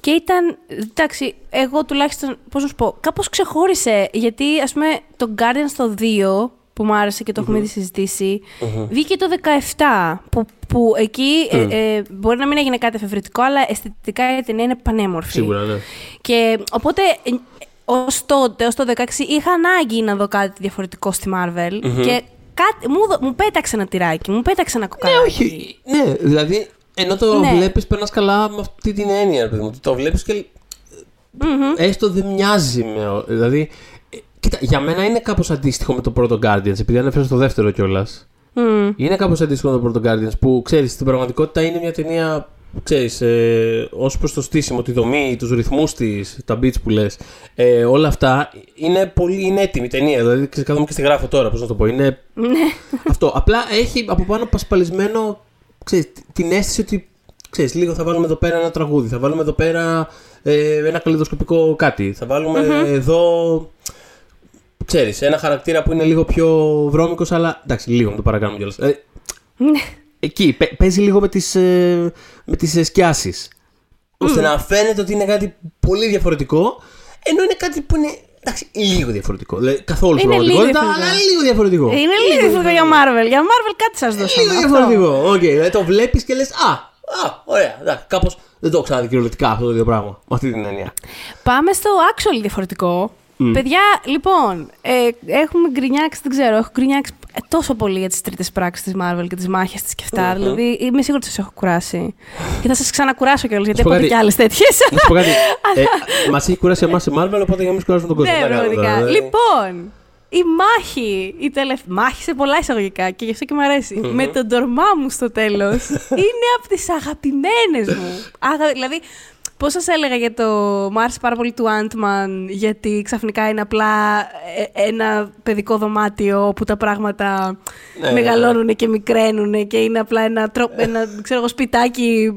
και ήταν. Εντάξει, εγώ τουλάχιστον. Πώς να σου πω, κάπως ξεχώρισε. Γιατί ας πούμε το Guardians το 2 που μου άρεσε και το έχουμε ήδη συζητήσει, βγήκε το 17. Που, που εκεί ε, ε, μπορεί να μην έγινε κάτι εφευρετικό, αλλά αισθητικά η ταινία είναι πανέμορφη. Σίγουρα, ναι. Και οπότε, ως τότε, ως το 16, είχα ανάγκη να δω κάτι διαφορετικό στη Marvel. Και κάτι, μου, δω- μου πέταξε ένα τυράκι, μου πέταξε ένα κοκαλάκι. Ναι, όχι. Ναι, δηλαδή, ενώ το Ναι. βλέπεις περνάς καλά με αυτή την έννοια, ρε παιδί μου. Το βλέπεις και έστω δεν μοιάζει με. ο- Δηλαδή, ε, κοίτα, για μένα είναι κάπως αντίστοιχο με το πρώτο Guardians, επειδή ανέφερες στο δεύτερο κιόλας. Μμ. Είναι κάπως αντίστοιχο με το πρώτο Guardians που ξέρεις, στην πραγματικότητα είναι μια ταινία. Ξέρεις, ε, ως προς το στήσιμο, τη δομή, τους ρυθμούς της, τα beats που λες, ε, όλα αυτά είναι πολύ είναι έτοιμη η ταινία. Δηλαδή, ξέρεις, κάθομαι και στη γράφω τώρα, πώς να το πω. Είναι Ναι. αυτό. Απλά έχει από πάνω πασπαλισμένο ξέρεις, την αίσθηση ότι ξέρεις, λίγο θα βάλουμε εδώ πέρα ένα τραγούδι, θα βάλουμε εδώ πέρα ε, ένα καλειδοσκοπικό κάτι, θα βάλουμε εδώ. Ξέρεις, ένα χαρακτήρα που είναι λίγο πιο βρώμικος, αλλά εντάξει, λίγο να το παρακάνουμε κιόλας. Ε, Ναι. Εκεί παι- παίζει λίγο με τις, ε, με τις ε, σκιάσεις. Ώστε να φαίνεται ότι είναι κάτι πολύ διαφορετικό, ενώ είναι κάτι που είναι εντάξει, λίγο διαφορετικό. Δηλαδή, καθόλου στην Είναι λίγο πραγματικότητα, αλλά διαφορετικό. λίγο διαφορετικό. Είναι λίγο διαφορετικό για Marvel. Για Marvel κάτι σας δώσαμε. Λίγο αυτό. διαφορετικό. Οκ, δηλαδή το βλέπεις και λες, Α, α, ωραία. Εντάξει, κάπως δεν το έχω ξαναδεί κυριολεκτικά αυτό το ίδιο πράγμα. Με αυτή την έννοια. Πάμε στο actual διαφορετικό. Παιδιά, λοιπόν, ε, έχουμε γκρινιάξει, δεν ξέρω, έχω γκρινιάξει ε, τόσο πολύ για τις τρίτες πράξεις της Marvel και τις μάχες της και αυτά. Δηλαδή, είμαι σίγουρη ότι σας έχω κουράσει. και θα σας ξανακουράσω κιόλας, γιατί σου πω έχω δει κάτι. και άλλες τέτοιες. Να σου πω κάτι. ε, Μας έχει κουράσει εμάς η Marvel, οπότε για να μην κουράσουμε τον κόσμο. ναι, Τι να κάνουμε πραγματικά. τώρα, δηλαδή. Λοιπόν, η μάχη, η τελευταία. Μάχη σε πολλά εισαγωγικά και γι' αυτό και μου αρεσει Με τον Ντορμάμου στο τέλος. είναι από τις αγαπημένες μου. Αγα... Δηλαδή, Πώς σας έλεγα για το. Μ' άρεσε πάρα πολύ του Ant-Man, γιατί ξαφνικά είναι απλά ε, ένα παιδικό δωμάτιο όπου τα πράγματα ναι, ναι μεγαλώνουν ναι. και μικραίνουν και είναι απλά ένα, τρο... ένα ξέρω εγώ, σπιτάκι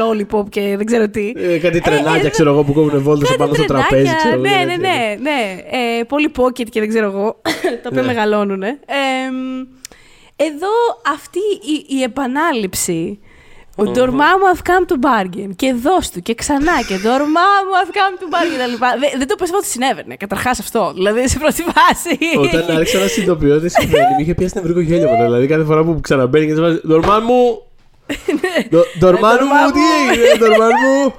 lollipop και δεν ξέρω τι. Ε, κάτι τρενάκια, ε, ξέρω εγώ, που κόβουν βόλτες πάνω στο τραπέζι. Ξέρω, ναι, ναι, ναι. ναι. Ε, πολύ pocket και δεν ξέρω εγώ, τα οποία ναι. μεγαλώνουν. Ε, εδώ αυτή η, η επανάληψη ο Ντορμά μου have come to bargain. Και δώσ' του και ξανά και Ντορμά μου have come to bargain. Δεν, δεν το πιστεύω ότι συνέβαινε. Καταρχάς αυτό. Δηλαδή σε πρώτη φάση. Όταν άρχισα να συνειδητοποιώ ότι συμβαίνει, μου είχε πιάσει νευρικό γέλιο μετά. Δηλαδή κάθε φορά που ξαναμπαίνει και βάζει Ντορμά μου. Ντορμάν μου, τι έγινε, Ντορμάν μου.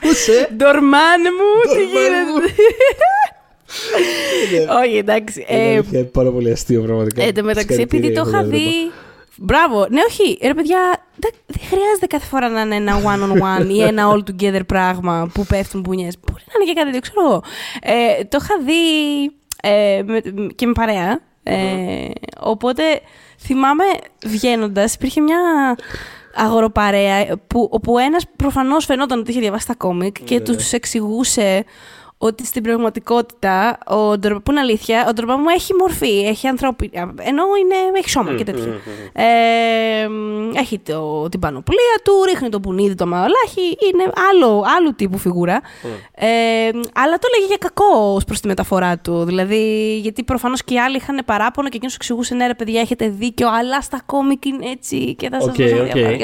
Πού είσαι; Ντορμάν μου, τι γίνεται; Όχι, εντάξει. Είναι πάρα πολύ αστείο πραγματικά. Εν τω μεταξύ, επειδή το είχα δει. Μπράβο. Ναι, όχι. Ρε παιδιά, δεν χρειάζεται κάθε φορά να είναι ένα one-on-one ή ένα all-together πράγμα που πέφτουν μπουνιές. Μπορεί να είναι και κάτι τέτοιο, ξέρω εγώ. Ε, το είχα δει ε, και με παρέα. Ε, οπότε θυμάμαι βγαίνοντας, υπήρχε μια αγοροπαρέα που, όπου ένας προφανώς φαινόταν ότι είχε διαβάσει τα κόμικ και ναι. τους εξηγούσε ότι στην πραγματικότητα, ο που είναι αλήθεια, ο Ντορμπά μου έχει μορφή, έχει ανθρώπι... ενώ είναι, έχει σώμα και τέτοια. ε, έχει το, την πανοπλία του, ρίχνει το πουνίδι, το μαολάχι, είναι άλλο, άλλου τύπου φιγούρα. Ε, αλλά το έλεγε για κακό ως προς τη μεταφορά του. Δηλαδή, γιατί προφανώς και οι άλλοι είχαν παράπονο και εκείνος εξηγούσε, ναι ρε παιδιά, έχετε δίκιο, αλλά στα κόμικ είναι έτσι και θα σας okay, δώσω okay.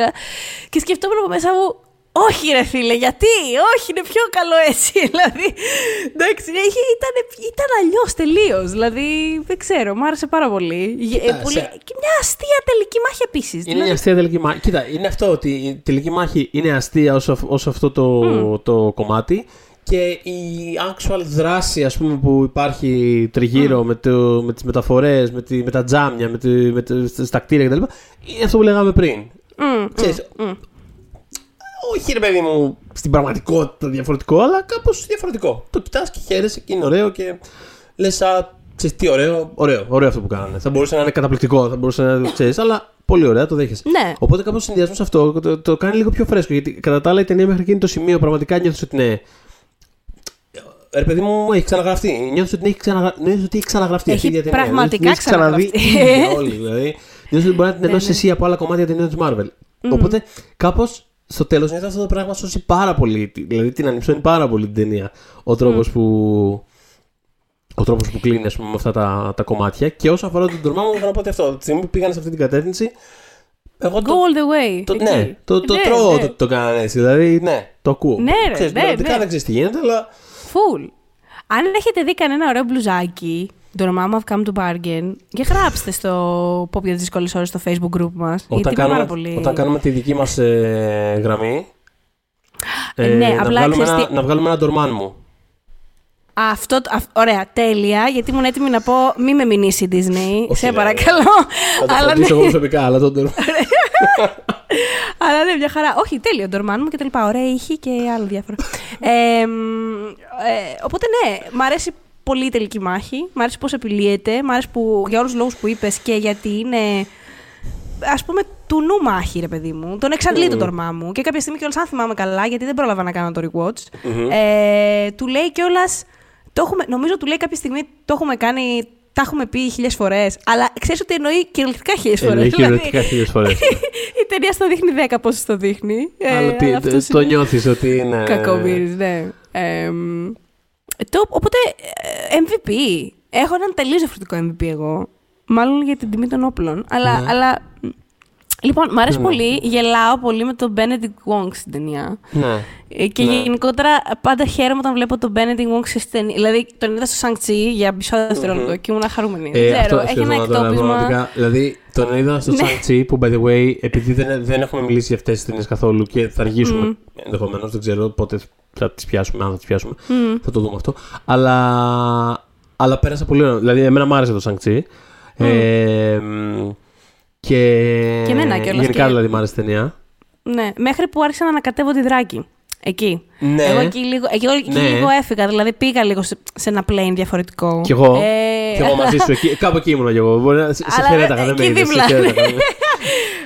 Και σκεφτόμουν από μέσα μου, όχι ρε φίλε, γιατί, όχι, είναι πιο καλό έτσι. Δηλαδή, εντάξει, ήταν, ήταν αλλιώς τελείως. Δηλαδή, δεν ξέρω, μου άρεσε πάρα πολύ. Ε, πολύ... Και μια αστεία τελική μάχη επίσης. Είναι δηλαδή... μια αστεία τελική μάχη. Κοίτα, είναι αυτό ότι η τελική μάχη είναι αστεία όσο, αυτό το, το κομμάτι και η actual δράση ας πούμε, που υπάρχει τριγύρω με, το, με τις μεταφορές, με, τη, με τα τζάμια, με, τη, με τα κτίρια κτλ. Είναι αυτό που λέγαμε πριν. Mm, Ξέρεις, mm, όχι ρε παιδί μου στην πραγματικότητα διαφορετικό, αλλά κάπως διαφορετικό. Το κοιτάς και χαίρεσαι και είναι ωραίο και λες, α, ξέρεις, τι ωραίο, ωραίο, ωραίο αυτό που κάνανε. Θα μπορούσε να είναι καταπληκτικό, θα μπορούσε να είναι, ξέρεις, αλλά πολύ ωραία, το δέχεσαι. Ναι. Οπότε κάπως συνδυασμός αυτό το, το, κάνει λίγο πιο φρέσκο. Γιατί κατά τα άλλα η ταινία μέχρι εκείνο το σημείο πραγματικά νιώθεις ότι ναι. Ρε παιδί μου, έχει ξαναγραφτεί. Νιώθεις ότι, έχει, ξαναγρα... ότι έχει ξαναγραφτεί έχει αυτή η ταινία. Πραγματικά ξαναδεί. Όλοι δηλαδή. Νιώθεις ότι μπορεί να την ενώσει ναι, ναι. εσύ από άλλα κομμάτια ταινίας της Marvel. Οπότε κάπως στο τέλος νιώθω αυτό το πράγμα σώσει πάρα πολύ. Δηλαδή την ανυψώνει πάρα πολύ την ταινία. Ο τρόπος mm. που. Ο τρόπος που κλείνει ας πούμε, με αυτά τα, τα κομμάτια. Και όσο αφορά τον τρομά μου, θέλω να πω ότι αυτό. Τη στιγμή που πήγαν σε αυτή την κατεύθυνση. Εγώ Go το, all the way. Το, ναι, το, το ναι, τρώω ναι. το, το κάνανε έτσι. Δηλαδή, ναι, το ακούω. Ναι, ρε, ξέρεις, ναι, ναι. δεν ξέρεις τι γίνεται, αλλά. Full. Αν έχετε δει κανένα ωραίο μπλουζάκι το όνομά μου I've come to bargain και γράψτε στο πω για τις δύσκολες ώρες στο facebook group μας. Όταν, κάνουμε, πολύ... όταν κάνουμε τη δική μας ε, γραμμή, ε, ναι, να, απλά βγάλουμε ένα, να βγάλουμε ένα ντορμάν μου. Αυτό, α, ωραία, τέλεια, γιατί ήμουν έτοιμη να πω μη με μηνύσει η Disney, σε παρακαλώ. Θα το αλλά, ναι. εγώ προσωπικά, αλλά τον ντορμάν. αλλά ναι, μια χαρά. Όχι, τέλειο, ο ντορμάν μου και τα λοιπά. Ωραία, είχε και άλλο διάφορα. ε, ε, οπότε ναι, μ' αρέσει πολύ η τελική μάχη. Μ' άρεσε πώς επιλύεται. Μ' άρεσε που, για όλους τους λόγους που είπες και γιατί είναι. Α πούμε, του νου μάχη, ρε παιδί μου. Τον εξαντλεί mm. τον τορμά μου. Και κάποια στιγμή κιόλας, αν θυμάμαι καλά, γιατί δεν πρόλαβα να κάνω το rewatch, mm-hmm. ε, του λέει κιόλας. Νομίζω του λέει κάποια στιγμή το έχουμε κάνει τα έχουμε πει χίλιε φορές. Αλλά ξέρεις ότι εννοεί κυριολεκτικά χίλιε φορές. Εννοεί δηλαδή, κυριολεκτικά χίλιε φορές. η ταινία στο δείχνει 10 πόσο το δείχνει. Αλλά ε, τι, το νιώθεις ότι είναι. Κακομίρι, ναι. Ε, το, οπότε, ε, MVP. Έχω έναν τελείως διαφορετικό MVP εγώ. Μάλλον για την τιμή των όπλων. Αλλά, ναι. αλλά Λοιπόν, μου αρέσει ναι, ναι. πολύ. Γελάω πολύ με τον Benedict Wong στην ταινία. Ναι. Ε, και ναι. γενικότερα πάντα χαίρομαι όταν βλέπω τον Benedict Wong σε ταινία. Δηλαδή, τον είδα στο Σανκτσί για μισό δευτερόλεπτο και ήμουν χαρούμενη. Ε, δεν ξέρω, έχει ένα εκτόπισμα. Δηλαδή, τον είδα στο Σανκτσί που, by the way, επειδή δεν, δεν έχουμε μιλήσει για αυτές τις ταινίες καθόλου και θα αργήσουμε mm. ενδεχομένως, δεν ξέρω πότε θα τις πιάσουμε, αν θα τις πιάσουμε. Mm. Θα το δούμε αυτό. Αλλά, αλλά πέρασα πολύ ωραία. Δηλαδή, εμένα μου άρεσε το Σανκτσί. Mm. Ε, και, και εμένα κιόλας. Γενικά και... δηλαδή μου άρεσε η ταινία. Ναι, μέχρι που άρχισα να ανακατεύω τη δράκη. Εκεί. Ναι. Εγώ εκεί λίγο, εκεί, εκεί Ναι. λίγο έφυγα. Δηλαδή πήγα λίγο σε, σε ένα plane διαφορετικό. Κι εγώ. Ε, Κι εγώ μαζί σου. Εκεί, κάπου εκεί ήμουν κι εγώ. Μπορεί να σε, σε Αλλά, χαιρέταγα, δεν με εκεί είδες, σε δίπλα. χαιρέταγα.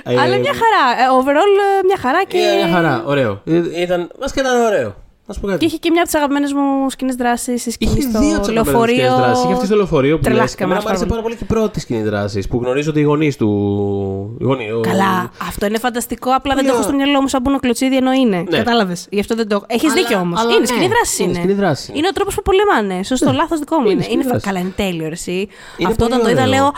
Ε, Αλλά μια χαρά. Ε, overall, ε, μια χαρά και. ε, Μια χαρά, ωραίο. Ε, Ήταν, βασικά ήταν ωραίο. Να σου πω Και κάτι. είχε και μια από τις αγαπημένες μου σκηνές δράσης. Η σκηνή Είχε στο δύο τσακωμένες λεωφορείο. σκηνές δράσης. Είχε αυτή στο λεωφορείο που λες. Τρελάθηκα Εμένα μας μου άρεσε πάρα πάρα πολύ και η πρώτη σκηνή δράσης που γνωρίζονται οι γονείς του. Οι γονείς, ο- Καλά. Αυτό είναι φανταστικό. Απλά δεν το Ωραία. έχω στο μυαλό μου σαν μπουνο-κλωτσίδι ενώ είναι. Ναι. Κατάλαβες. Γι' αυτό δεν το έχω. Έχεις Αλλά- δίκιο όμως. αλλά Είναι ναι, σκηνή δράσης. είναι Είναι. σκηνή δράση. Είναι ο τρόπος που πολεμάνε. Σωστό, λάθος δικό μου Είναι είναι. σκηνή είναι φα- δράση. Καλά, είναι τέλειο, ρε, εσύ. Είναι Αυτό όταν πολύ το είδα, ωραίο. λέω.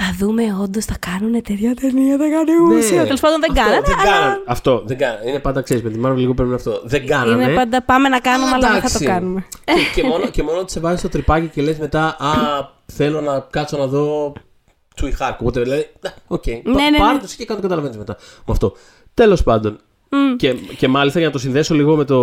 Θα δούμε, όντως θα κάνουν τέτοια ταινία, θα κάνουν ουσία. Τέλος πάντων δεν Ναι. Αυτό κάνανε. δεν αλλά κάνανε. Αυτό δεν κάνανε. Είναι πάντα ξέρεις με τη Marvel λίγο πρέπει να είναι αυτό. Δεν κάνανε. Είναι πάντα πάμε να κάνουμε, αλλά δεν θα το Εντάξει. κάνουμε. Και, και, μόνο, και μόνο ότι σε βάζει στο τριπάκι και λες μετά Α, θέλω να κάτσω να δω Tsui Hark. Οπότε δηλαδή, «Α, οκ. Ναι, ναι, ναι. Πάρε το εσύ και κάνω καταλαβαίνεις μετά. Με αυτό. Τέλος πάντων. Και, και μάλιστα για να το συνδέσω λίγο με το.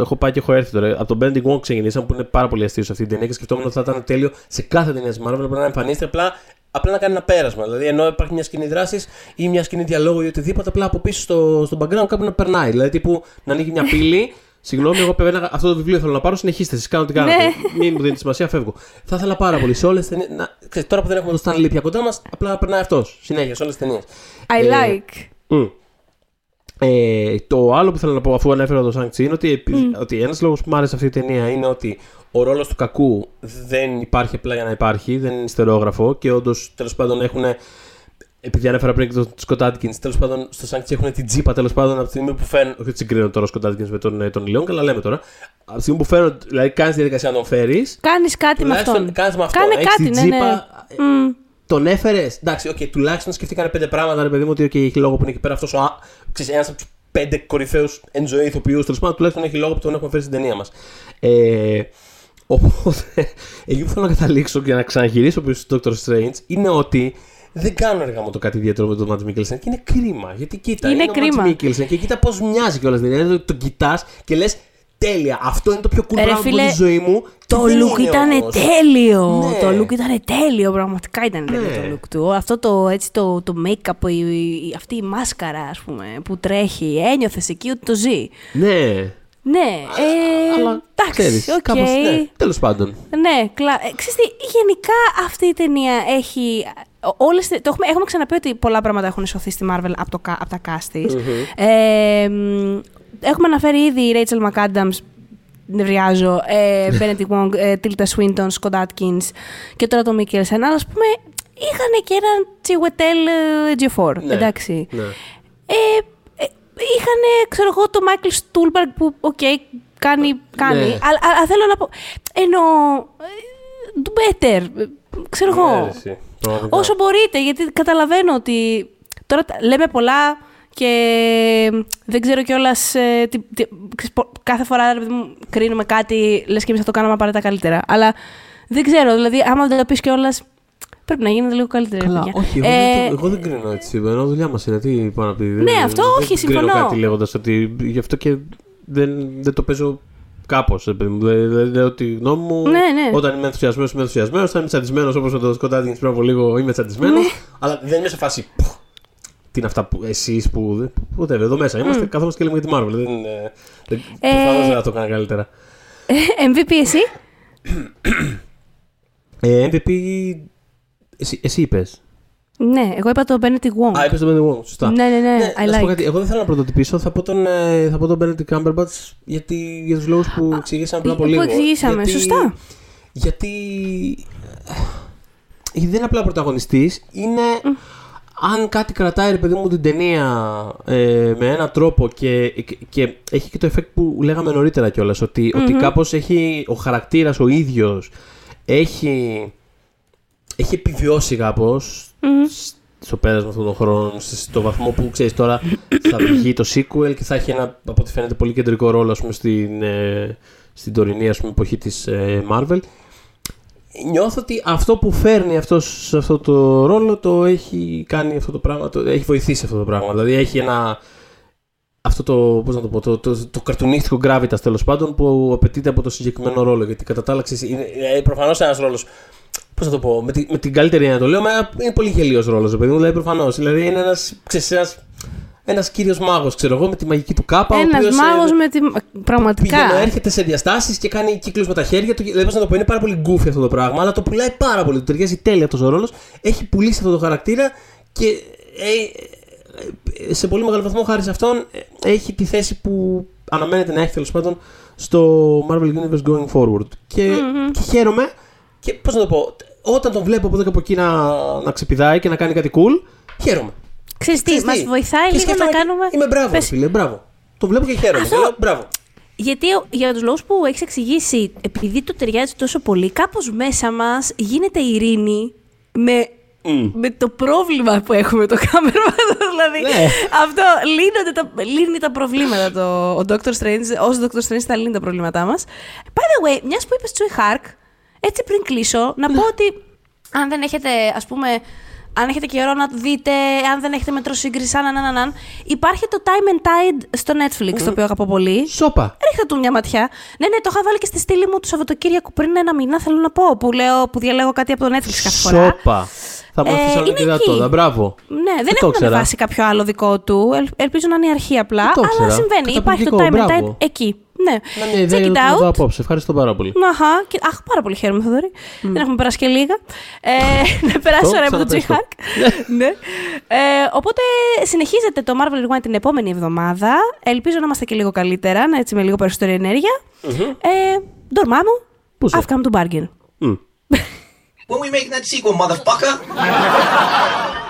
Έχω πάει και έχω έρθει τώρα. Από τον Benedict Wong ξεκινήσαμε που είναι πάρα πολύ αστείο σε αυτή την ταινία και σκεφτόμουν ότι θα ήταν τέλειο σε κάθε ταινία της Marvel. Πρέπει να εμφανίζεται απλά, απλά να κάνει ένα πέρασμα. Δηλαδή ενώ υπάρχει μια σκηνή δράσης ή μια σκηνή διαλόγου ή οτιδήποτε, απλά από πίσω στο, στο background κάπου να περνάει. Δηλαδή τύπου να ανοίγει μια πύλη. Συγγνώμη, εγώ πεβαίνα, αυτό το βιβλίο θέλω να πάρω. Συνεχίστε, εσεί κάνω τι κάνετε. Ναι. Μην μου δίνετε σημασία, φεύγω. Θα ήθελα πάρα πολύ σε όλες τις ταινίε. Τώρα που δεν έχουμε το Stanley πια κοντά μας, απλά να περνάει αυτός. Συνέχεια σε όλες τις ταινίες. I Ε, like. Μμ. Ε, το άλλο που θέλω να πω αφού ανέφερα το Shang-Chi είναι ότι, επει- ότι ένας λόγος που μου άρεσε αυτή η ταινία είναι ότι ο ρόλος του κακού δεν υπάρχει απλά για να υπάρχει, δεν είναι ιστερόγραφο και όντως τέλος πάντων έχουν. Επειδή ανέφερα πριν και τον Σκοτ Άτκιν, τέλος πάντων στο Shang-Chi έχουν την τζίπα τέλος πάντων από τη στιγμή που φέρνουν. Όχι ότι συγκρίνω τώρα ο Σκοτ Άτκιν με τον, ε, τον Λιόν, αλλά λέμε τώρα. Από τη στιγμή που φέρνουν, δηλαδή κάνεις τη διαδικασία να τον φέρεις. Κάνεις κάτι με αυτόν. Κάνεις με αυτό. Κάνε Έχεις κάτι, την ναι, τζίπα, ναι. Μμ. τον έφερες. Εντάξει, okay, τουλάχιστον σκεφτήκανε πέντε πράγματα, ρε παιδί μου, ότι okay, έχει λόγο που είναι εκεί πέρα αυτός ο. Ένας από τους πέντε κορυφαίους εν ζωή ηθοποιούς. Τέλος πάντων, τουλάχιστον έχει λόγο που τον έχουμε φέρει στην ταινία μας. Ε, οπότε, εκεί που θέλω να καταλήξω και να ξαναγυρίσω πίσω στο Doctor Strange είναι ότι δεν κάνω έργα μου το κάτι ιδιαίτερο με τον Μάτ Μίκελσεν και είναι κρίμα. Γιατί κοίτα, Είναι είναι, κρίμα. ο Μάτ Μίκελσεν και κοίτα πώς μοιάζει κιόλας. Δηλαδή, τον κοιτάς και λες τέλεια. Αυτό είναι το πιο cool Ρε πράγμα που έχω φίλε, στη ζωή μου. Το Και δεν look είναι ήταν όμως. τέλειο. Ναι. Το look ήταν τέλειο. Πραγματικά ήταν τέλειο Ναι. το look του. Αυτό το, έτσι, το, το make-up, η, η- αυτή η μάσκαρα ας πούμε, που τρέχει, ένιωθες εκεί ότι το ζει. Ναι. Ναι, ε, Αλλά εντάξει, ξέρεις, οκ. κάπως, ναι, τέλος πάντων. Ναι, κλα... ε, ξέρεις τι, γενικά αυτή η ταινία έχει... ο- Όλες, το έχουμε, έχουμε ξαναπεί ότι πολλά πράγματα έχουν σωθεί στη Marvel από, το, κα- από τα cast της. Ε, μ, έχουμε αναφέρει ήδη η Rachel McAdams, νευριάζω, ε, Benedict Wong, ε, Tilda Swinton, Scott Adkins και τώρα το Mikkelsen. Αλλά ας πούμε είχαν και έναν Chiwetel ε, Ejiofor, Ναι, εντάξει. ναι. Ε, ε, είχαν, ξέρω εγώ, το Michael Stuhlbarg που, οκ, κάνει, κάνει. Ναι. Αλλά, αλλά θέλω να πω, εννοώ, ε, do better, ε, ξέρω εγώ. Ναι, εσύ, πραγματικά. Όσο μπορείτε, γιατί καταλαβαίνω ότι τώρα τα- λέμε πολλά και δεν ξέρω κιόλας. κάθε φορά ρε παιδί μου, κρίνουμε κάτι, λες και εμείς θα το κάναμε απαραίτητα καλύτερα. Αλλά δεν ξέρω, δηλαδή, άμα δεν το πεις κιόλας, πρέπει να γίνεται λίγο καλύτερα. ρε Καλά, παιδιά. όχι, εγώ, Ε, δεν, το- εγώ δεν κρίνω έτσι. Ενώ δουλειά μας είναι. Τι πάω να πει. Ναι, αυτό όχι, δεν συμφωνώ. κρίνω κάτι λέγοντας ότι γι' αυτό και δεν, δεν το παίζω κάπως. Δεν λέω τη γνώμη μου. Ναι, ναι. Όταν είμαι ενθουσιασμένος, είμαι ενθουσιασμένος. Όταν είμαι τσαντισμένος, όπως με το σκοτάδι πριν από λίγο, είμαι τσαντισμένος. Ναι. Αλλά δεν είμαι σε φάση. «Πω, Τι είναι αυτά που εσείς που. δεν- Whatever, εδώ μέσα είμαστε. Καθόμαστε και λέμε για τη Marvel. Δεν, είναι- δεν, Ε, προφανώς δεν θα το έκανα καλύτερα. MVP εσύ; Ε, MVP. Εσύ, εσύ είπες. Ναι, εγώ είπα το Benedict Wong. Α, είπες τον Benedict Wong, σωστά. Ναι, ναι, ναι, I να σου πω like. κάτι, εγώ δεν θέλω να πρωτοτυπήσω. Θα πω τον, ε, θα πω τον Benedict Cumberbatch γιατί, για τους λόγους που εξηγήσαμε πριν από που λίγο. εξηγήσαμε, γιατί, σωστά. Γιατί. Γιατί δεν είναι απλά πρωταγωνιστής, είναι. Αν κάτι κρατάει, ρε παιδί μου, την ταινία ε, με έναν τρόπο και, και, και έχει και το effect που λέγαμε νωρίτερα κιόλας, ότι, ότι κάπως έχει ο χαρακτήρας ο ίδιος έχει, έχει επιβιώσει κάπως στο πέρασμα αυτών των χρόνων, στο βαθμό που ξέρεις τώρα θα βγει το sequel και θα έχει ένα από ό,τι φαίνεται πολύ κεντρικό ρόλο ας πούμε, στην, ε, στην τωρινή ας πούμε, εποχή της ε, Marvel. Νιώθω ότι αυτό που φέρνει αυτός σε αυτό το ρόλο το έχει κάνει αυτό το πράγμα, το, έχει βοηθήσει αυτό το πράγμα. Δηλαδή έχει ένα. Αυτό το, πώς να το πω, το, το, το καρτουνίστικο gravitas τέλος πάντων που απαιτείται από το συγκεκριμένο ρόλο. Γιατί κατά τα άλλα ξέρεις, είναι, είναι προφανώς ένας ρόλος. Πώς να το πω, με, τη, με την καλύτερη να το λέω, μα είναι πολύ γελίος ρόλος, παιδί μου. Δηλαδή προφανώς. Δηλαδή είναι ένας. Ένας κύριος μάγος, ξέρω εγώ, με τη μαγική του κάπα. Ένας μάγος με τη. Πραγματικά. Πηγαίνει, έρχεται σε διαστάσεις και κάνει κύκλους με τα χέρια του. Δεν να το πω, είναι πάρα πολύ γκούφι αυτό το πράγμα, αλλά το πουλάει πάρα πολύ. Του ταιριάζει τέλεια αυτός ο ρόλος. Έχει πουλήσει αυτό το χαρακτήρα και ε, σε πολύ μεγάλο βαθμό χάρη σε αυτόν ε, έχει τη θέση που αναμένεται να έχει τέλος πάντων στο Marvel Universe going forward. Και, mm-hmm. και χαίρομαι. Και πώς να το πω, όταν τον βλέπω από εδώ και από εκεί να, να ξεπηδάει και να κάνει κάτι cool, χαίρομαι. Ξέρεις τι, μας βοηθάει λίγο να κάνουμε... Είμαι μπράβο, Πες... φίλε, μπράβο. Το βλέπω και χαίρομαι. Αυτό... μπράβο. Γιατί για τους λόγους που έχεις εξηγήσει, επειδή το ταιριάζει τόσο πολύ, κάπως μέσα μας γίνεται ειρήνη με Mm. με το πρόβλημα που έχουμε το κάμερα. δηλαδή, ναι. αυτό λύνονται τα, λύνει τα προβλήματα. Το, ο Dr. Strange, ως Dr. Strange θα λύνει τα προβλήματά μας. By the way, μιας που είπες Τσούι Χάρκ, έτσι πριν κλείσω, να πω ότι αν δεν έχετε, ας πούμε, αν έχετε καιρό να δείτε, αν δεν έχετε μετρό σύγκριση, αν, αν, αν, υπάρχει το Time and Tide στο Netflix, το οποίο αγαπώ πολύ. Σόπα. Ρίχτε του μια ματιά. Ναι, ναι, το είχα βάλει και στη στήλη μου του Σαββατοκύριακου πριν ένα μήνα, θέλω να πω, που, λέω, που διαλέγω κάτι από το Netflix κάθε φορά. Σόπα. Θα μου αφήσεις ε, και τότε. Μπράβο. Ναι, δεν έχουν ανεβάσει κάποιο άλλο δικό του. ελπίζω να είναι η αρχή απλά. αλλά συμβαίνει. Υπάρχει το Time and Tide εκεί. Ναι. Να μια ιδέα για το απόψε. Ευχαριστώ πάρα πολύ. Αχα. Και, αχ, πάρα πολύ χαίρομαι, Θοδωρή. Mm. Δεν έχουμε περάσει και λίγα. Ε, να περάσει ωραία από το G-Hack. ναι. Ε, οπότε συνεχίζεται το Marvel Rewind την επόμενη εβδομάδα. Ελπίζω να είμαστε και λίγο καλύτερα, έτσι με λίγο περισσότερη ενέργεια. Mm-hmm. Ε, ντορμά μου. I've come to bargain. Mm. when we make that sequel, motherfucker.